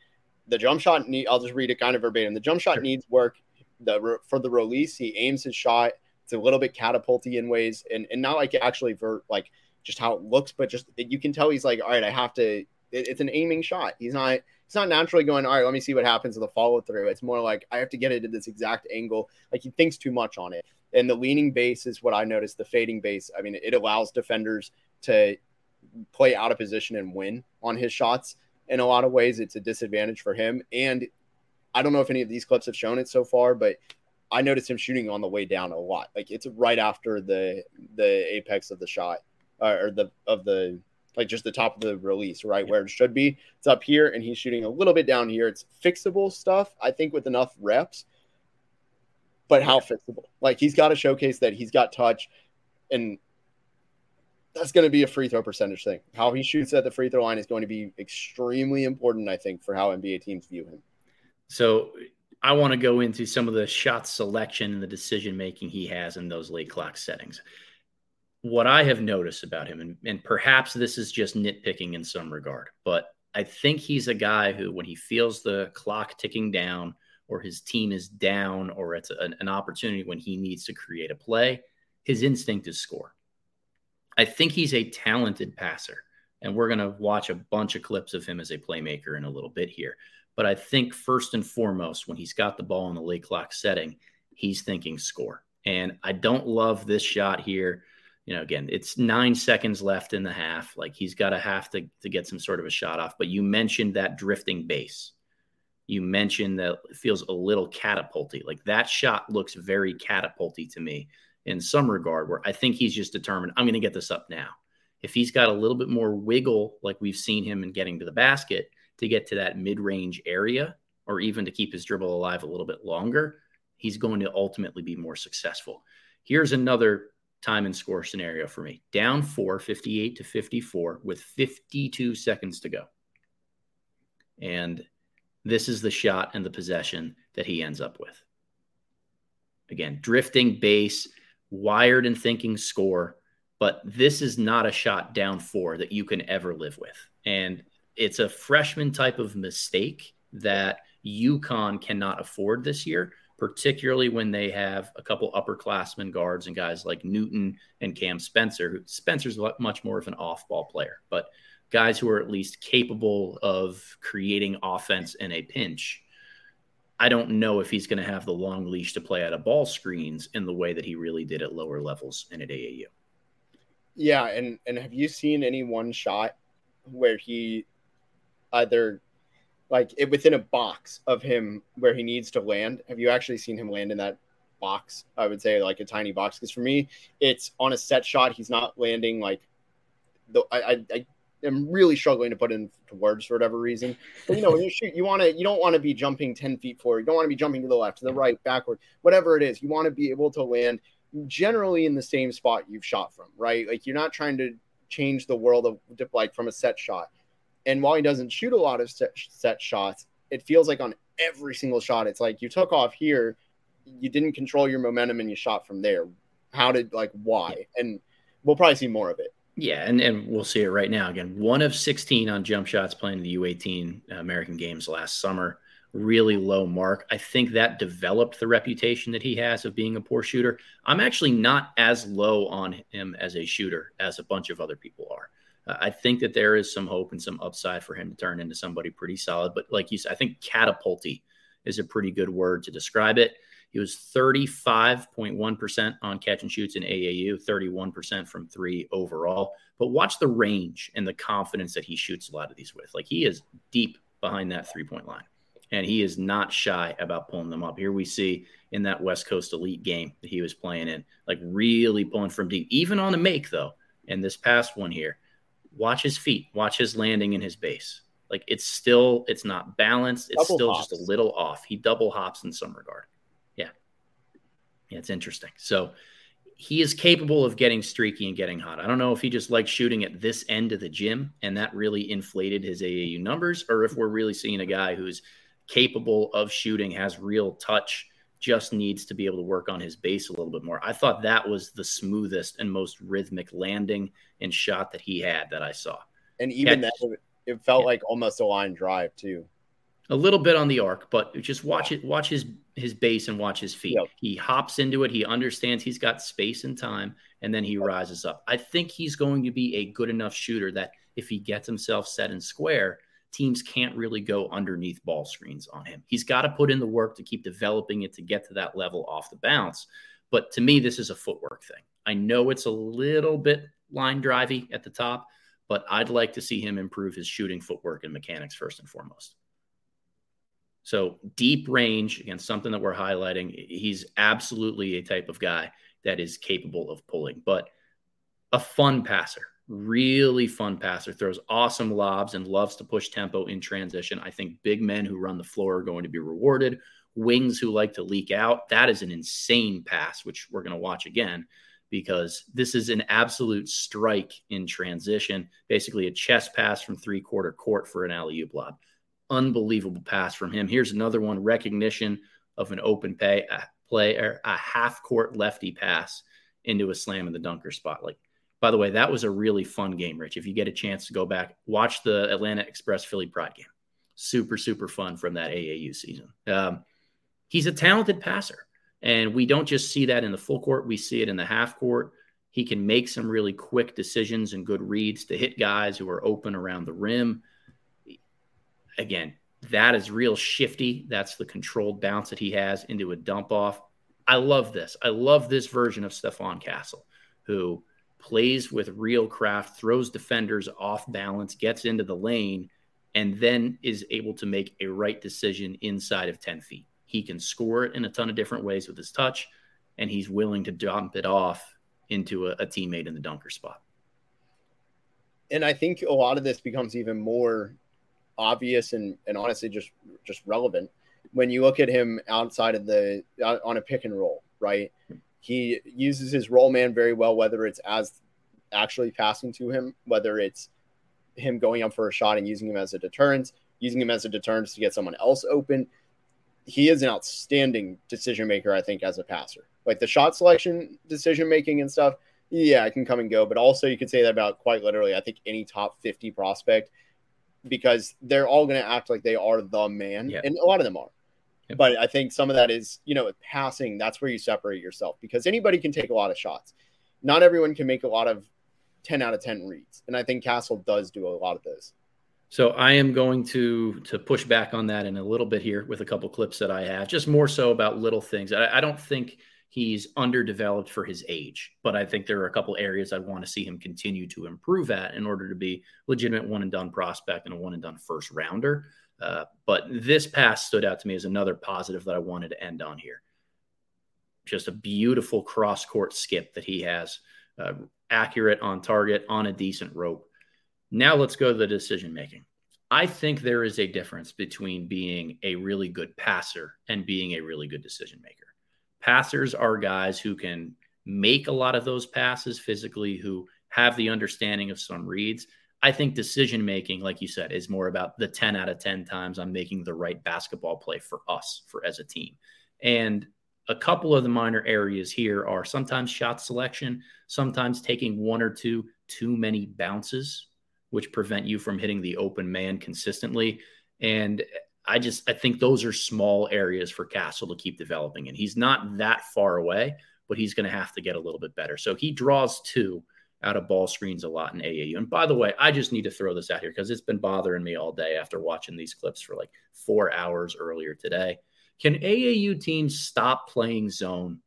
The jump shot need. I'll just read it kind of verbatim. The jump shot sure. needs work. The for the release, he aims his shot. It's a little bit catapulty in ways, and and not like actually for like just how it looks, but just you can tell he's like, all right, I have to. It, it's an aiming shot. He's not. He's not naturally going. All right, let me see what happens with the follow through. It's more like I have to get it at this exact angle. Like he thinks too much on it. And the leaning base is what I noticed. The fading base. I mean, it allows defenders to play out of position and win on his shots. In a lot of ways, it's a disadvantage for him. And I don't know if any of these clips have shown it so far, but I noticed him shooting on the way down a lot. Like it's right after the the apex of the shot uh, or the of the like just the top of the release, right where it should be. It's up here, and he's shooting a little bit down here. It's fixable stuff, I think, with enough reps. But how fixable? Like he's got to showcase that he's got touch, and that's going to be a free throw percentage thing. How he shoots at the free throw line is going to be extremely important, I think, for how NBA teams view him. So I want to go into some of the shot selection and the decision making he has in those late clock settings. What I have noticed about him, and, and perhaps this is just nitpicking in some regard, but I think he's a guy who, when he feels the clock ticking down or his team is down or it's an, an opportunity when he needs to create a play, his instinct is score I think he's a talented passer. And we're going to watch a bunch of clips of him as a playmaker in a little bit here. But I think first and foremost, when he's got the ball in the late clock setting, he's thinking score. And I don't love this shot here. You know, again, it's nine seconds left in the half. Like he's got to have to, to get some sort of a shot off. But you mentioned that drifting base. You mentioned that it feels a little catapulty. Like that shot looks very catapulty to me in some regard where I think he's just determined, I'm going to get this up now. If he's got a little bit more wiggle, like we've seen him in getting to the basket to get to that mid range area, or even to keep his dribble alive a little bit longer, he's going to ultimately be more successful. Here's another time and score scenario for me down four, 58 to 54, with 52 seconds to go. And this is the shot and the possession that he ends up with. Again, drifting base, wired and thinking score, but this is not a shot down four that you can ever live with. And it's a freshman type of mistake that UConn cannot afford this year, particularly when they have a couple upperclassmen guards and guys like Newton and Cam Spencer. Who Spencer's much more of an off ball player, but guys who are at least capable of creating offense in a pinch I don't know if he's going to have the long leash to play out of ball screens in the way that he really did at lower levels and at AAU. Yeah, and and have you seen any one shot where he either like it within a box of him where he needs to land? Have you actually seen him land in that box? I would say like a tiny box because for me, it's on a set shot. He's not landing like the I, I, I am really struggling to put into words for whatever reason. But you know, when you shoot, you want to you don't want to be jumping ten feet forward. You don't want to be jumping to the left, to the right, backward, whatever it is. You want to be able to land generally in the same spot you've shot from, right? Like you're not trying to change the world of like from a set shot. And while he doesn't shoot a lot of set, set shots, it feels like on every single shot, it's like you took off here, you didn't control your momentum, and you shot from there. How did like why? And we'll probably see more of it. Yeah, and, and we'll see it right now. Again, one of 16 on jump shots playing the U18 American Games last summer. Really low mark. I think that developed the reputation that he has of being a poor shooter. I'm actually not as low on him as a shooter as a bunch of other people are. Uh, I think that there is some hope and some upside for him to turn into somebody pretty solid. But like you said, I think catapulty is a pretty good word to describe it. He was 35.1% on catch and shoots in AAU, 31% from three overall. But watch the range and the confidence that he shoots a lot of these with. Like he is deep behind that three point line, and he is not shy about pulling them up. Here we see in that West Coast Elite game that he was playing in, like really pulling from deep, even on the make, though. And this past one here, watch his feet, watch his landing in his base. Like it's still, it's not balanced. It's double still hops. just a little off. He double hops in some regard. Yeah. It's interesting. So he is capable of getting streaky and getting hot. I don't know if he just likes shooting at this end of the gym and that really inflated his AAU numbers, or if we're really seeing a guy who's capable of shooting, has real touch, just needs to be able to work on his base a little bit more. I thought that was the smoothest and most rhythmic landing and shot that he had that I saw. And even Catch, that, it felt yeah. like almost a line drive too. A little bit on the arc, but just watch it. Watch his his base and watch his feet. Yep. He hops into it. He understands he's got space and time, and then he yep. rises up. I think he's going to be a good enough shooter that if he gets himself set and square, teams can't really go underneath ball screens on him. He's got to put in the work to keep developing it to get to that level off the bounce. But to me, this is a footwork thing. I know it's a little bit line drivey at the top, but I'd like to see him improve his shooting footwork and mechanics first and foremost. So deep range, again, something that we're highlighting. He's absolutely a type of guy that is capable of pulling, but a fun passer really fun passer, throws awesome lobs and loves to push tempo in transition. I think big men who run the floor are going to be rewarded. Wings who like to leak out. That is an insane pass, which we're going to watch again because this is an absolute strike in transition. Basically, a chest pass from three quarter court for an alley oop lob. Unbelievable pass from him. Here's another one recognition of an open pay, a player, a half court lefty pass into a slam in the dunker spot. Like by the way, that was a really fun game, Rich. If you get a chance to go back, watch the Atlanta Express Philly Pride game. Super, super fun from that AAU season. Um, he's a talented passer, and we don't just see that in the full court, we see it in the half court. He can make some really quick decisions and good reads to hit guys who are open around the rim. Again, that is real shifty. That's the controlled bounce that he has into a dump off. I love this. I love this version of Stephon Castle, who plays with real craft, throws defenders off balance, gets into the lane, and then is able to make a right decision inside of 10 feet. He can score it in a ton of different ways with his touch, and he's willing to dump it off into a, a teammate in the dunker spot. And I think a lot of this becomes even more obvious and, and honestly just just relevant when you look at him outside of the uh, on a pick and roll, right? He uses his roll man very well, whether it's as actually passing to him, whether it's him going up for a shot and using him as a deterrence, using him as a deterrence to get someone else open. He is an outstanding decision maker, I think, as a passer. Like the shot selection, decision making, and stuff. Yeah, it can come and go, but also you could say that about quite literally. I think any top 50 prospect because they're all going to act like they are the man, and a lot of them are. But I think some of that is, you know, passing, that's where you separate yourself because anybody can take a lot of shots. Not everyone can make a lot of 10 out of 10 reads. And I think Castle does do a lot of those. So I am going to to push back on that in a little bit here with a couple clips that I have, just more so about little things. I, I don't think he's underdeveloped for his age, but I think there are a couple areas I want to see him continue to improve at in order to be legitimate one and done prospect and a one and done first rounder. Uh, but this pass stood out to me as another positive that I wanted to end on here. Just a beautiful cross court skip that he has, uh, accurate on target on a decent rope. Now let's go to the decision making. I think there is a difference between being a really good passer and being a really good decision maker. Passers are guys who can make a lot of those passes physically, who have the understanding of some reads. I think decision making, like you said, is more about the 10 out of 10 times I'm making the right basketball play for us, for as a team. And a couple of the minor areas here are sometimes shot selection, sometimes taking one or two too many bounces, which prevent you from hitting the open man consistently. And I just I think those are small areas for Castle to keep developing. And he's not that far away, but he's going to have to get a little bit better. So he draws two out of ball screens a lot in AAU. And by the way, I just need to throw this out here because it's been bothering me all day after watching these clips for like four hours earlier today. Can AAU teams stop playing zone?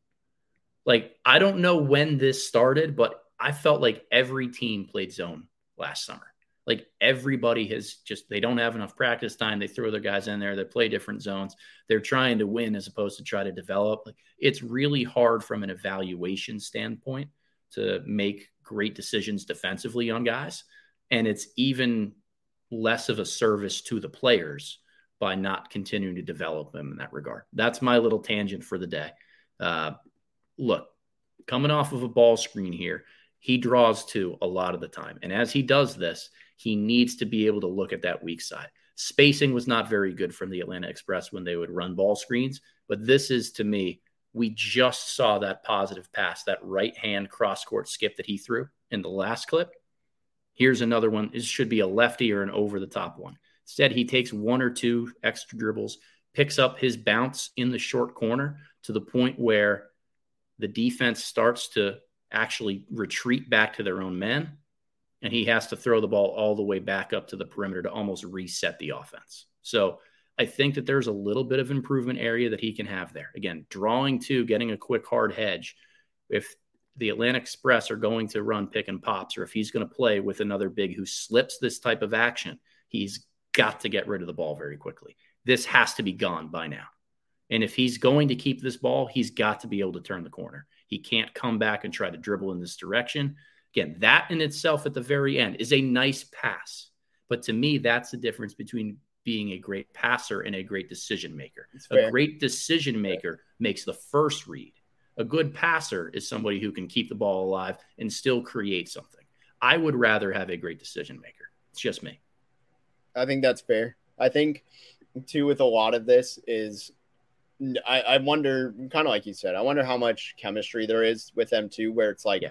Like, I don't know when this started, but I felt like every team played zone last summer. Like everybody has just, they don't have enough practice time. They throw their guys in there, they play different zones. They're trying to win as opposed to try to develop. Like, it's really hard from an evaluation standpoint to make great decisions defensively on guys. And it's even less of a service to the players by not continuing to develop them in that regard. That's my little tangent for the day. Uh, look, coming off of a ball screen here, he draws to a lot of the time. And as he does this, he needs to be able to look at that weak side. Spacing was not very good from the Atlanta Express when they would run ball screens, but this is to me, we just saw that positive pass, that right hand cross court skip that he threw in the last clip. Here's another one. This should be a lefty or an over the top one. Instead, he takes one or two extra dribbles, picks up his bounce in the short corner to the point where the defense starts to actually retreat back to their own men. And he has to throw the ball all the way back up to the perimeter to almost reset the offense. So I think that there's a little bit of improvement area that he can have there. Again, drawing to getting a quick hard hedge. If the Atlanta Express are going to run pick and pops, or if he's going to play with another big who slips this type of action, he's got to get rid of the ball very quickly. This has to be gone by now. And if he's going to keep this ball, he's got to be able to turn the corner. He can't come back and try to dribble in this direction. Again, that in itself at the very end is a nice pass. But to me, that's the difference between being a great passer and a great decision maker. A great decision maker makes the first read. A good passer is somebody who can keep the ball alive and still create something. I would rather have a great decision maker. It's just me. I think that's fair. I think too with a lot of this is I, I wonder kind of like you said, I wonder how much chemistry there is with them too, where it's like yeah.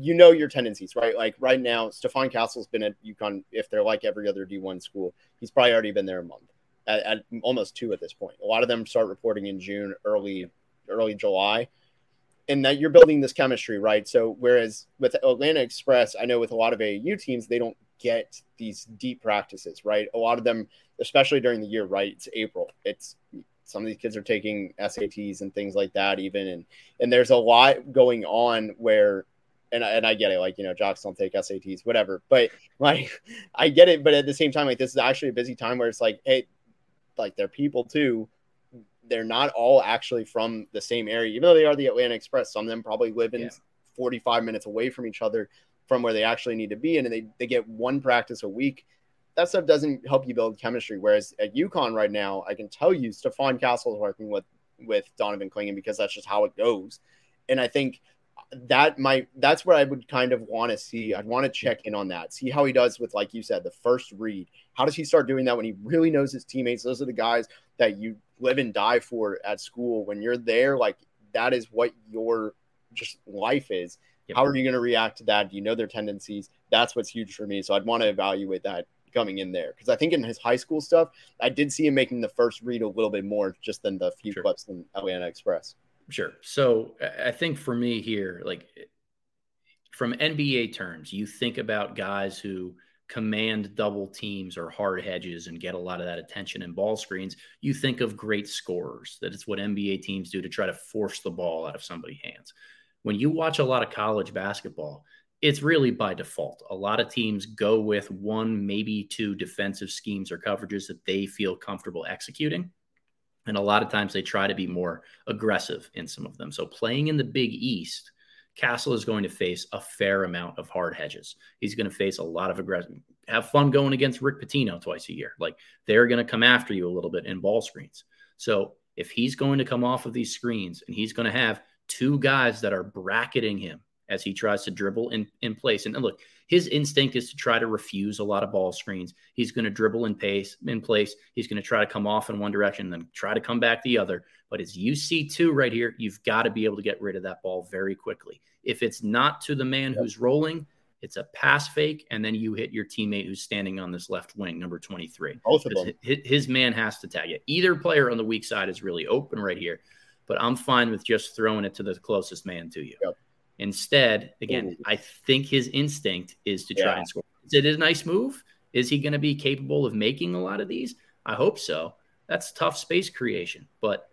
You know your tendencies, right? Like right now, Stephon Castle's been at UConn if they're like every other D1 school, he's probably already been there a month. At, at almost two at this point. A lot of them start reporting in June, early early July and that you're building this chemistry, right? So whereas with Atlanta Express, I know with a lot of AAU teams, they don't get these deep practices, right? A lot of them, especially during the year, right? It's April. It's some of these kids are taking SATs and things like that, even and and there's a lot going on where and I, and I get it, like you know, jocks don't take SATs, whatever. But like, I get it, but at the same time, like this is actually a busy time where it's like, hey, like they're people too they're not all actually from the same area, even though they are the Atlanta Express. Some of them probably live in yeah. 45 minutes away from each other from where they actually need to be. And they, they get one practice a week. That stuff doesn't help you build chemistry. Whereas at UConn right now, I can tell you Stephon Castle is working with, with Donovan Clingan because that's just how it goes. And I think that might that's what I would kind of want to see. I'd want to check in on that, see how he does with, like you said, the first read. How does he start doing that when he really knows his teammates? Those are the guys that you live and die for at school. When you're there, like that is what your just life is. Yep. How are you going to react to that? Do you know their tendencies? That's what's huge for me. So I'd want to evaluate that coming in there because I think in his high school stuff, I did see him making the first read a little bit more just than the few sure. clips in Atlanta Express. Sure. So I think for me here, like from NBA terms, you think about guys who command double teams or hard hedges and get a lot of that attention in ball screens, you think of great scorers. That it's what NBA teams do to try to force the ball out of somebody's hands. When you watch a lot of college basketball, it's really by default. A lot of teams go with one, maybe two defensive schemes or coverages that they feel comfortable executing. And a lot of times they try to be more aggressive in some of them. So playing in the Big East – Castle is going to face a fair amount of hard hedges. He's going to face a lot of aggression. Have fun going against Rick Pitino twice a year. Like they're going to come after you a little bit in ball screens. So if he's going to come off of these screens and he's going to have two guys that are bracketing him as he tries to dribble in, in place. And look, his instinct is to try to refuse a lot of ball screens. He's going to dribble in pace in place. He's going to try to come off in one direction, then try to come back the other. But as you see two right here, you've got to be able to get rid of that ball very quickly. If it's not to the man who's rolling, it's a pass fake, and then you hit your teammate who's standing on this left wing, number 23. Both of them. His man has to tag it. Either player on the weak side is really open right here, but I'm fine with just throwing it to the closest man to you. Yep. Instead, again. I think his instinct is to try yeah. and score. Is it a nice move? Is he going to be capable of making a lot of these? I hope so. That's tough space creation, but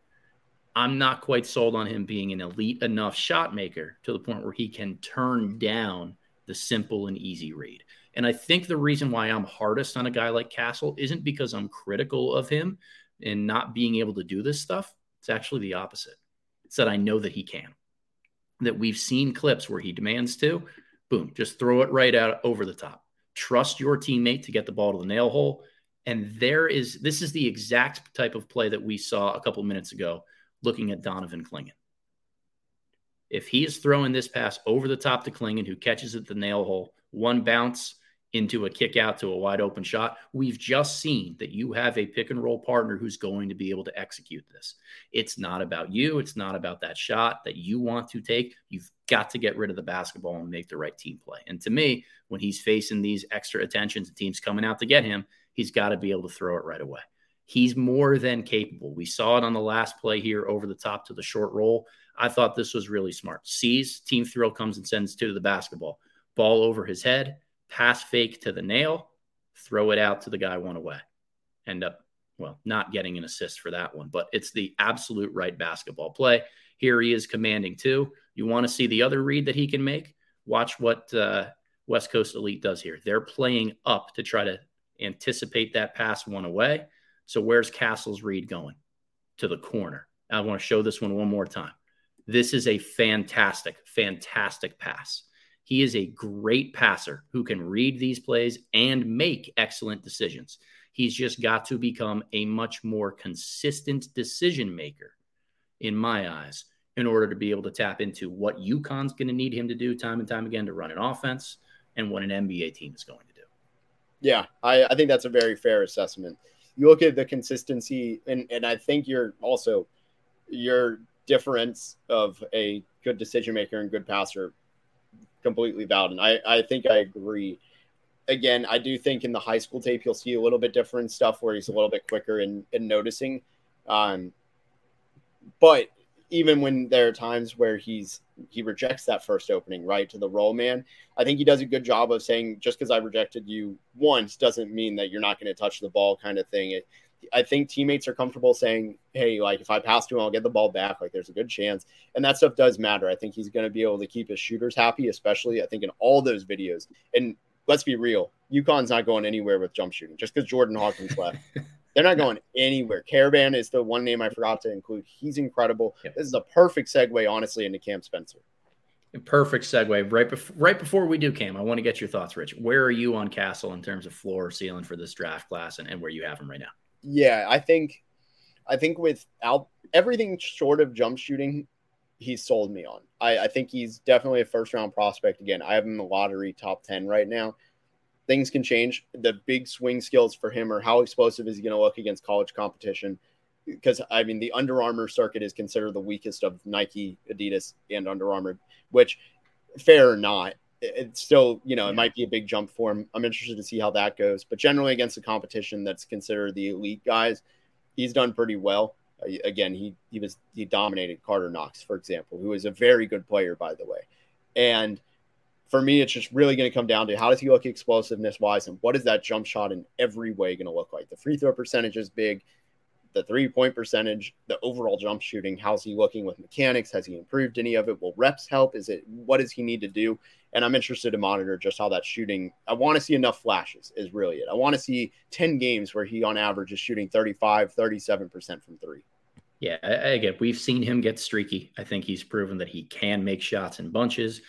I'm not quite sold on him being an elite enough shot maker to the point where he can turn down the simple and easy read. And I think the reason why I'm hardest on a guy like Castle isn't because I'm critical of him and not being able to do this stuff. It's actually the opposite. It's that I know that he can. That we've seen clips where he demands to, boom, just throw it right out over the top. Trust your teammate to get the ball to the nail hole. And there is this is the exact type of play that we saw a couple minutes ago looking at Donovan Clingan. If he is throwing this pass over the top to Clingan, who catches it the nail hole, one bounce into a kick out to a wide open shot, we've just seen that you have a pick and roll partner who's going to be able to execute this. It's not about you. It's not about that shot that you want to take. You've got to get rid of the basketball and make the right team play. And to me, when he's facing these extra attentions and teams coming out to get him, he's got to be able to throw it right away. He's more than capable. We saw it on the last play here over the top to the short roll. I thought this was really smart. Sees team thrill comes and sends two to the basketball. Ball over his head, pass fake to the nail, throw it out to the guy one away. End up, well, not getting an assist for that one, but it's the absolute right basketball play. Here he is commanding two. You want to see the other read that he can make? Watch what uh, West Coast Elite does here. They're playing up to try to anticipate that pass one away. So where's Castle's read going? To the corner. I want to show this one one more time. This is a fantastic, fantastic pass. He is a great passer who can read these plays and make excellent decisions. He's just got to become a much more consistent decision maker, in my eyes, in order to be able to tap into what UConn's going to need him to do time and time again to run an offense and what an NBA team is going to do. Yeah, I, I think that's a very fair assessment you look at the consistency, and and I think you're also your difference of a good decision maker and good passer completely valid. And I, I think I agree. Again, I do think in the high school tape you'll see a little bit different stuff where he's a little bit quicker in, in noticing. Um, but even when there are times where he's he rejects that first opening right to the roll man i think he does a good job of saying just because i rejected you once doesn't mean that you're not going to touch the ball kind of thing it, i think teammates are comfortable saying hey like if i pass to him i'll get the ball back like there's a good chance and that stuff does matter i think he's going to be able to keep his shooters happy especially i think in all those videos and let's be real UConn's not going anywhere with jump shooting just because jordan hawkins left They're not going anywhere. Karaban is the one name I forgot to include. He's incredible. Yep. This is a perfect segue, honestly, into Cam Spencer. Perfect segue. Right before right before we do, Cam, I want to get your thoughts, Rich. Where are you on Castle in terms of floor ceiling for this draft class and, and where you have him right now? Yeah, I think I think without everything short of jump shooting, he's sold me on. I, I think he's definitely a first round prospect again. I have him in the lottery top 10 right now things can change. The big swing skills for him are how explosive is he going to look against college competition? Because I mean, the Under Armour circuit is considered the weakest of Nike, Adidas, and Under Armour. Which, fair or not, it's still you know it might be a big jump for him. I'm interested to see how that goes. But generally, against the competition that's considered the elite guys, he's done pretty well. Again, he he was he dominated Karter Knox, for example, who is a very good player, by the way, and for me, it's just really going to come down to how does he look explosiveness wise, and what is that jump shot in every way going to look like? The free throw percentage is big, the three point percentage, the overall jump shooting. How's he looking with mechanics? Has he improved any of it? Will reps help? Is it what does he need to do? And I'm interested to monitor just how that shooting. I want to see enough flashes, is really it. I want to see 10 games where he on average is shooting 35, 37% from three. Yeah, I again, we've seen him get streaky. I think he's proven that he can make shots in bunches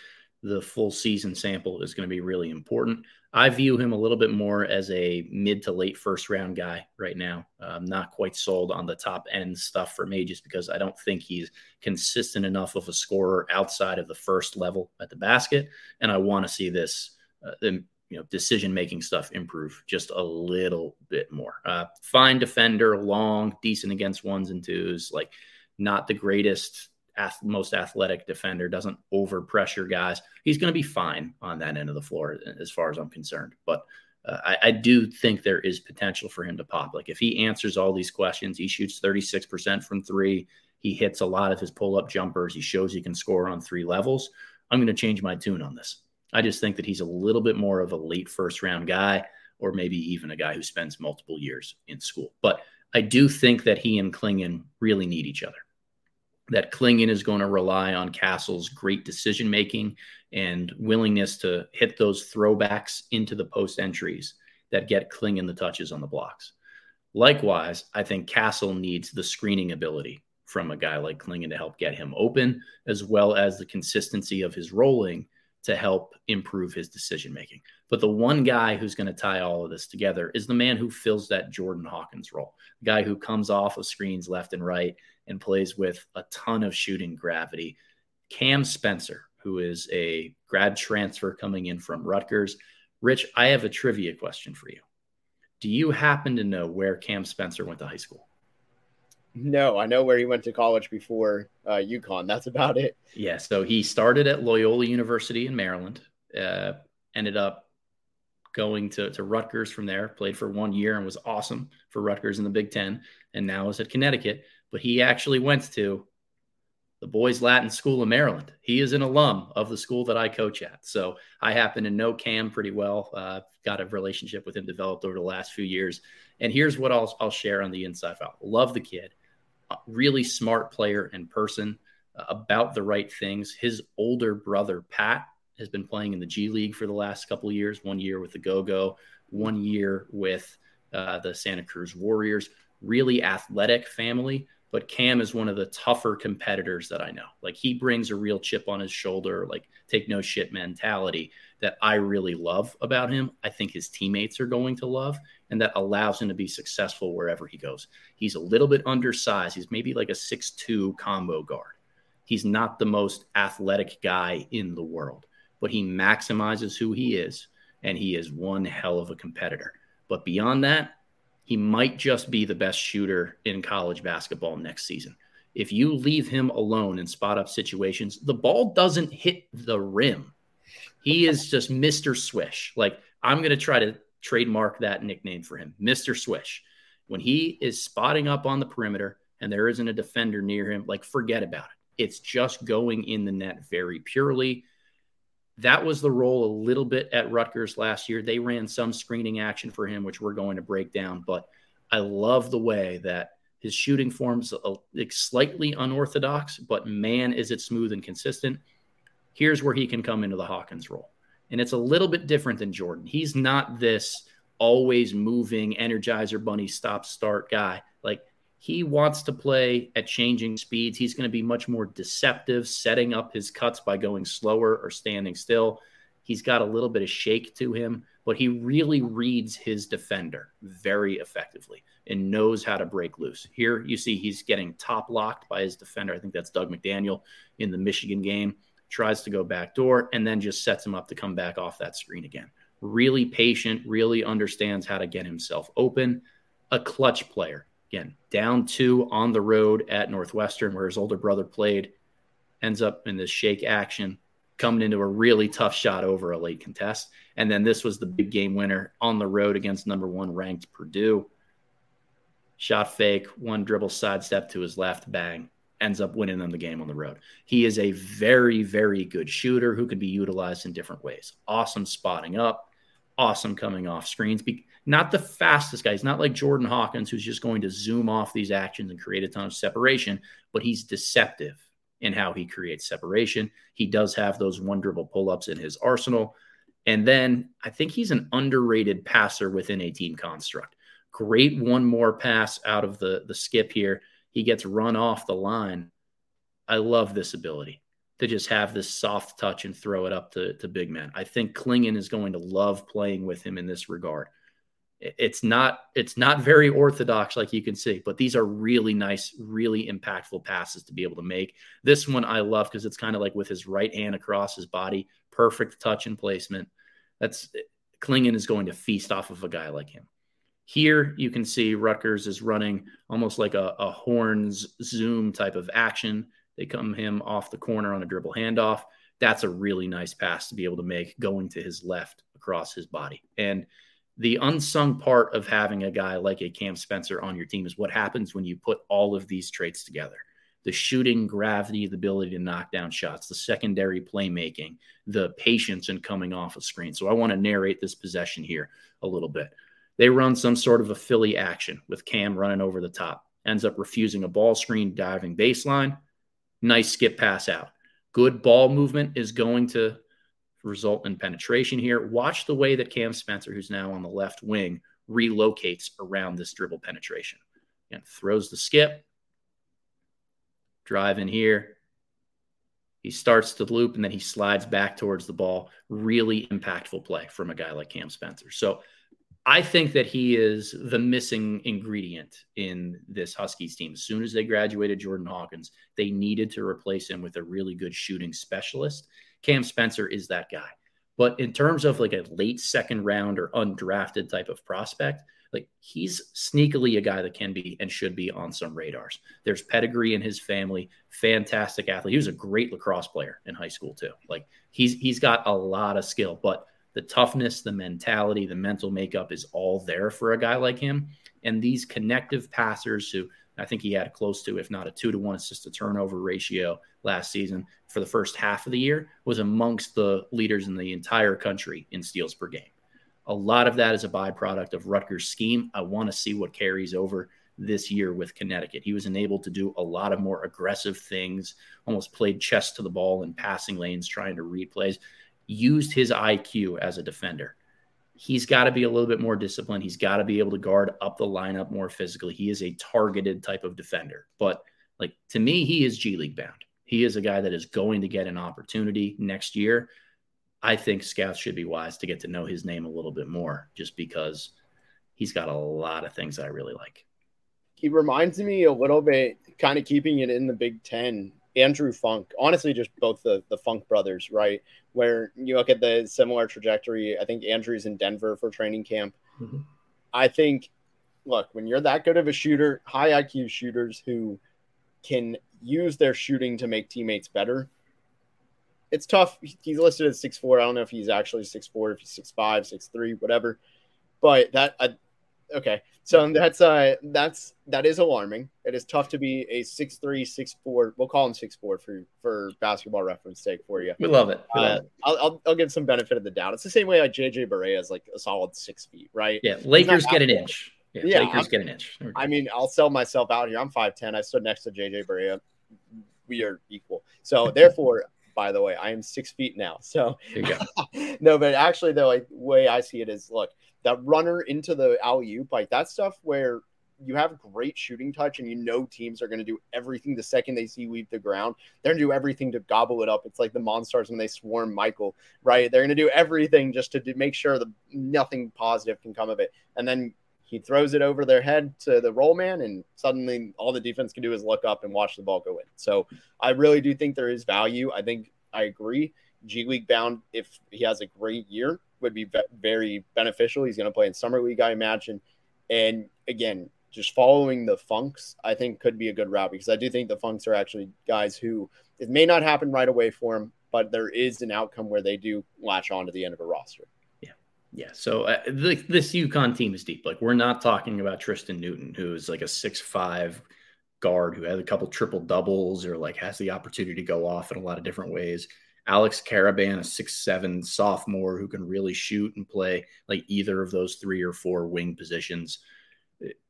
the full season sample is going to be really important. I view him a little bit more as a mid to late first round guy right now. I'm not quite sold on the top end stuff for me just because I don't think he's consistent enough of a scorer outside of the first level at the basket. And I want to see this, uh, the, you know, decision making stuff improve just a little bit more. Uh, fine defender, long, decent against ones and twos, like not the greatest ath- most athletic defender, doesn't over pressure guys. He's going to be fine on that end of the floor as far as I'm concerned. But uh, I, I, do think there is potential for him to pop. Like if he answers all these questions, he shoots 36% from three. He hits a lot of his pull up jumpers. He shows he can score on three levels. I'm going to change my tune on this. I just think that he's a little bit more of a late first round guy, or maybe even a guy who spends multiple years in school. But I do think that he and Clingan really need each other. That Clingan is going to rely on Castle's great decision making and willingness to hit those throwbacks into the post entries that get Clingan the touches on the blocks. Likewise, I think Castle needs the screening ability from a guy like Clingan to help get him open, as well as the consistency of his rolling to help improve his decision making. But the one guy who's going to tie all of this together is the man who fills that Jordan Hawkins role, the guy who comes off of screens left and right and plays with a ton of shooting gravity. Cam Spencer, who is a grad transfer coming in from Rutgers. Rich, I have a trivia question for you. Do you happen to know where Cam Spencer went to high school? No, I know where he went to college before uh, UConn. That's about it. Yeah, so he started at Loyola University in Maryland, uh, ended up going to, to Rutgers from there, played for one year and was awesome for Rutgers in the Big Ten, and now is at Connecticut. But he actually went to the Boys Latin School of Maryland. He is an alum of the school that I coach at. So I happen to know Cam pretty well. Uh, got a relationship with him developed over the last few years. And here's what I'll, I'll share on the inside file. Love the kid really smart player in person, uh, about the right things. His older brother, Pat, has been playing in the G League for the last couple years one year with the Go Go, one year with uh, the Santa Cruz Warriors. Really athletic family, but Cam is one of the tougher competitors that I know. Like he brings a real chip on his shoulder, like take no shit mentality that I really love about him. I think his teammates are going to love and that allows him to be successful wherever he goes. He's a little bit undersized. He's maybe like a six-two combo guard. He's not the most athletic guy in the world, but he maximizes who he is and he is one hell of a competitor. But beyond that, he might just be the best shooter in college basketball next season. If you leave him alone in spot up situations, the ball doesn't hit the rim. He is just Mr. Swish. Like, I'm going to try to trademark that nickname for him, Mr. Swish. When he is spotting up on the perimeter and there isn't a defender near him, like forget about it. It's just going in the net very purely. That was the role a little bit at Rutgers last year. They ran some screening action for him, which we're going to break down. But I love the way that his shooting forms slightly unorthodox, but man, is it smooth and consistent. Here's where he can come into the Hawkins role. And it's a little bit different than Jordan. He's not this always moving energizer bunny stop start guy. He wants to play at changing speeds. He's going to be much more deceptive, setting up his cuts by going slower or standing still. He's got a little bit of shake to him, but he really reads his defender very effectively and knows how to break loose. Here you see he's getting top locked by his defender. I think that's Dug McDaniel in the Michigan game tries to go back door, and then just sets him up to come back off that screen again. Really patient, really understands how to get himself open. A clutch player. Again, down two on the road at Northwestern, where his older brother played, ends up in this shake action, coming into a really tough shot over a late contest. And then this was the big game winner on the road against number one ranked Purdue. Shot fake, one dribble sidestep to his left, bang, ends up winning them the game on the road. He is a very, very good shooter who can be utilized in different ways. Awesome spotting up, awesome coming off screens. Not the fastest guy. He's not like Jordan Hawkins, who's just going to zoom off these actions and create a ton of separation, but he's deceptive in how he creates separation. He does have those one dribble pull ups in his arsenal. And then I think he's an underrated passer within a team construct. Great one more pass out of the, the skip here he gets run off the line. I love this ability to just have this soft touch and throw it up to, to big men. I think Clingan is going to love playing with him in this regard. It's not it's not very orthodox like you can see, but these are really nice, really impactful passes to be able to make. This one I love because it's kind of like with his right hand across his body, perfect touch and placement. That's eh, Clingan is going to feast off of a guy like him. Here you can see Rutgers is running almost like a, a horns zoom type of action. They come him off the corner on a dribble handoff. That's a really nice pass to be able to make going to his left across his body. And the unsung part of having a guy like a Cam Spencer on your team is what happens when you put all of these traits together the shooting gravity, the ability to knock down shots, the secondary playmaking, the patience in coming off a screen. So I want to narrate this possession here a little bit. They run some sort of a Philly action with Cam running over the top, ends up refusing a ball screen, diving baseline. Nice skip pass out. Good ball movement is going to result in penetration here. Watch the way that Cam Spencer, who's now on the left wing, relocates around this dribble penetration. And throws the skip, drive in here. He starts to loop and then he slides back towards the ball. Really impactful play from a guy like Cam Spencer. So I think that he is the missing ingredient in this Huskies team. As soon as they graduated Jordan Hawkins, they needed to replace him with a really good shooting specialist. Cam Spencer is that guy. But in terms of like a late second round or undrafted type of prospect, like he's sneakily a guy that can be and should be on some radars. There's pedigree in his family, fantastic athlete. He was a great lacrosse player in high school too. Like he's he's got a lot of skill, but the toughness, the mentality, the mental makeup is all there for a guy like him. And these connective passers who I think he had close to, if not a two to one assist to turnover ratio last season for the first half of the year, was amongst the leaders in the entire country in steals per game. A lot of that is a byproduct of Rutgers' scheme. I want to see what carries over this year with Connecticut. He was enabled to do a lot of more aggressive things, almost played chess to the ball in passing lanes, trying to read plays, used his IQ as a defender he's got to be a little bit more disciplined. He's got to be able to guard up the lineup more physically. He is a targeted type of defender. But like to me, he is G League bound. He is a guy that is going to get an opportunity next year. I think scouts should be wise to get to know his name a little bit more just because he's got a lot of things I really like. He reminds me a little bit, kind of keeping it in the Big Ten, Andrew Funk. Honestly, just both the, the Funk brothers, right? where you look at the similar trajectory. I think Andrew's in Denver for training camp. Mm-hmm. I think, look, when you're that good of a shooter, high IQ shooters who can use their shooting to make teammates better, it's tough. He's listed as six four. I don't know if he's actually six four, if he's six five, six three, whatever. But that, I, okay, so that's uh that's that is alarming. It is tough to be a six three, six four. We'll call him six four for for basketball reference sake for you. We love it. We uh, love it. I'll, I'll, I'll give some benefit of the doubt. It's the same way like JJ Barea is like a solid six feet, right? Yeah, Lakers get an inch. Yeah, yeah Lakers I'm, get an inch. I mean, I'll sell myself out here. I'm five ten. I stood next to JJ Barea. We are equal. So therefore, by the way, I am six feet now. So no, but actually, though, like way I see it is, look, that runner into the alley oop, like that stuff where you have great shooting touch and you know teams are going to do everything the second they see leave the ground. They're going to do everything to gobble it up. It's like the monsters when they swarm Michael, right? They're going to do everything just to make sure that nothing positive can come of it. And then he throws it over their head to the roll man, and suddenly all the defense can do is look up and watch the ball go in. So I really do think there is value. I think I agree. G League bound, if he has a great year, would be very beneficial. He's going to play in summer league, I imagine. And again, just following the Funks, I think could be a good route because I do think the Funks are actually guys who it may not happen right away for them, but there is an outcome where they do latch on to the end of a roster. Yeah. So uh, the, this UConn team is deep. Like we're not talking about Tristan Newton, who's like a six five guard who had a couple triple doubles or like has the opportunity to go off in a lot of different ways. Alex Karaban, a six seven sophomore who can really shoot and play like either of those three or four wing positions.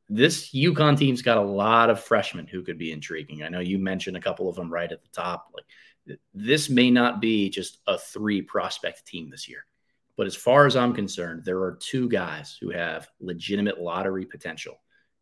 This UConn team's got a lot of freshmen who could be intriguing. I know you mentioned a couple of them right at the top. Like this may not be just a three prospect team this year. But as far as I'm concerned, there are two guys who have legitimate lottery potential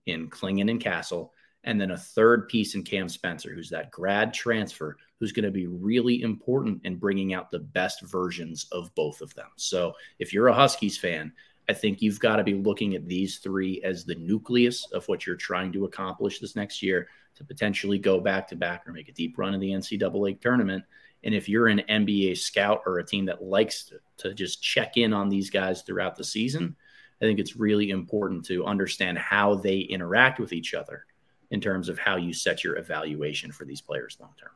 in Clingan and Castle and then a third piece in Cam Spencer, who's that grad transfer, who's going to be really important in bringing out the best versions of both of them. So if you're a Huskies fan, I think you've got to be looking at these three as the nucleus of what you're trying to accomplish this next year to potentially go back to back or make a deep run in the NCAA tournament. And if you're an NBA scout or a team that likes to, to just check in on these guys throughout the season, I think it's really important to understand how they interact with each other in terms of how you set your evaluation for these players long term.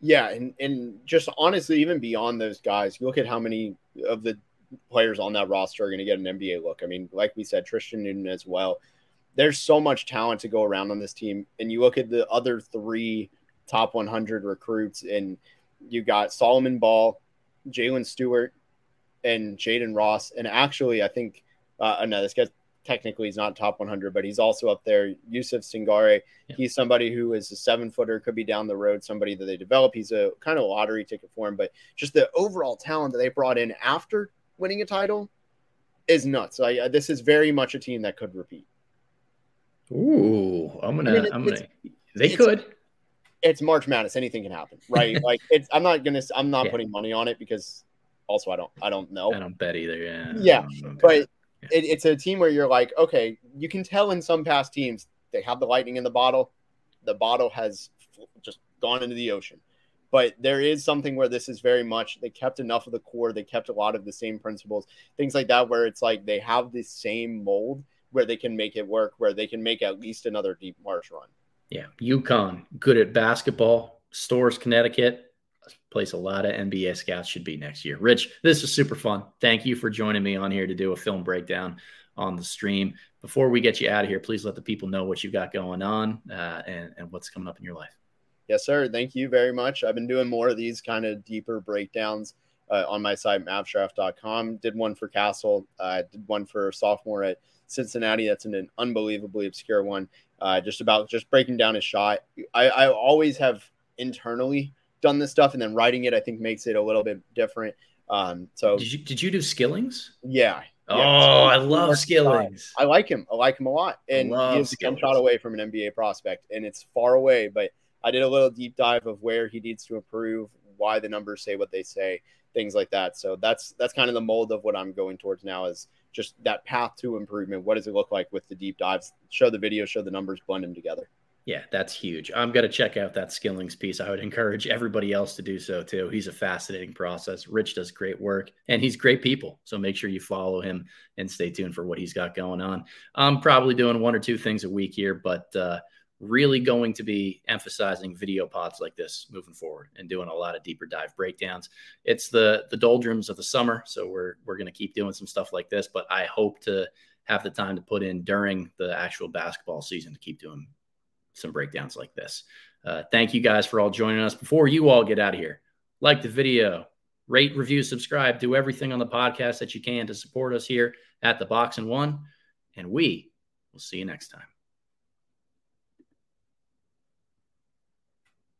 Yeah, and and just honestly, even beyond those guys, you look at how many of the players on that roster are going to get an NBA look. I mean, like we said, Tristan Newton as well. There's so much talent to go around on this team, and you look at the other three top 100 recruits, and you got Solomon Ball, Jaylin Stewart, and Jayden Ross, and actually, I think uh, no, this gets technically he's not top 100, but he's also up there. Youssouf Singare, yeah. he's somebody who is a seven footer, could be down the road, somebody that they develop. He's a kind of lottery ticket for him, but just the overall talent that they brought in after winning a title is nuts. I, this is very much a team that could repeat. Ooh, I'm gonna, I mean, I'm gonna. They could. It's March Madness. Anything can happen, right? like it's. I'm not gonna. I'm not yeah. putting money on it because also I don't. I don't know. I don't bet either. Yeah. Yeah, but yeah. It, it's a team where you're like, okay, you can tell in some past teams they have the lightning in the bottle. The bottle has just gone into the ocean. But there is something where this is very much they kept enough of the core, they kept a lot of the same principles, things like that, where it's like they have the same mold where they can make it work, where they can make at least another deep March run. Yeah, UConn, good at basketball. Storrs, Connecticut, place a lot of NBA scouts should be next year. Rich, this is super fun. Thank you for joining me on here to do a film breakdown on the stream. Before we get you out of here, please let the people know what you've got going on uh, and, and what's coming up in your life. Yes, sir. Thank you very much. I've been doing more of these kind of deeper breakdowns uh, on my site, mavsdraft.com. Did one for Castle, uh, did one for sophomore at Cincinnati. That's an, an unbelievably obscure one, uh, just about just breaking down his shot. I, I always have internally done this stuff, and then writing it, I think, makes it a little bit different. Um, so did you did you do Skillings? Yeah. Oh, I love Skillings. I like him. I like him a lot, and he's one shot away from an NBA prospect, and it's far away. But I did a little deep dive of where he needs to improve, why the numbers say what they say, things like that. So that's that's kind of the mold of what I'm going towards now is just that path to improvement. What does it look like with the deep dives? Show the video, show the numbers, blend them together. Yeah, that's huge. I'm going to check out that Skillings piece. I would encourage everybody else to do so too. He's a fascinating process. Rich does great work and he's great people. So make sure you follow him and stay tuned for what he's got going on. I'm probably doing one or two things a week here, but uh, really going to be emphasizing video pods like this moving forward and doing a lot of deeper dive breakdowns. It's the the doldrums of the summer, so we're we're going to keep doing some stuff like this, but I hope to have the time to put in during the actual basketball season to keep doing some breakdowns like this. Uh, thank you guys for all joining us. Before you all get out of here, like the video, rate, review, subscribe, do everything on the podcast that you can to support us here at the Box and One, and we will see you next time.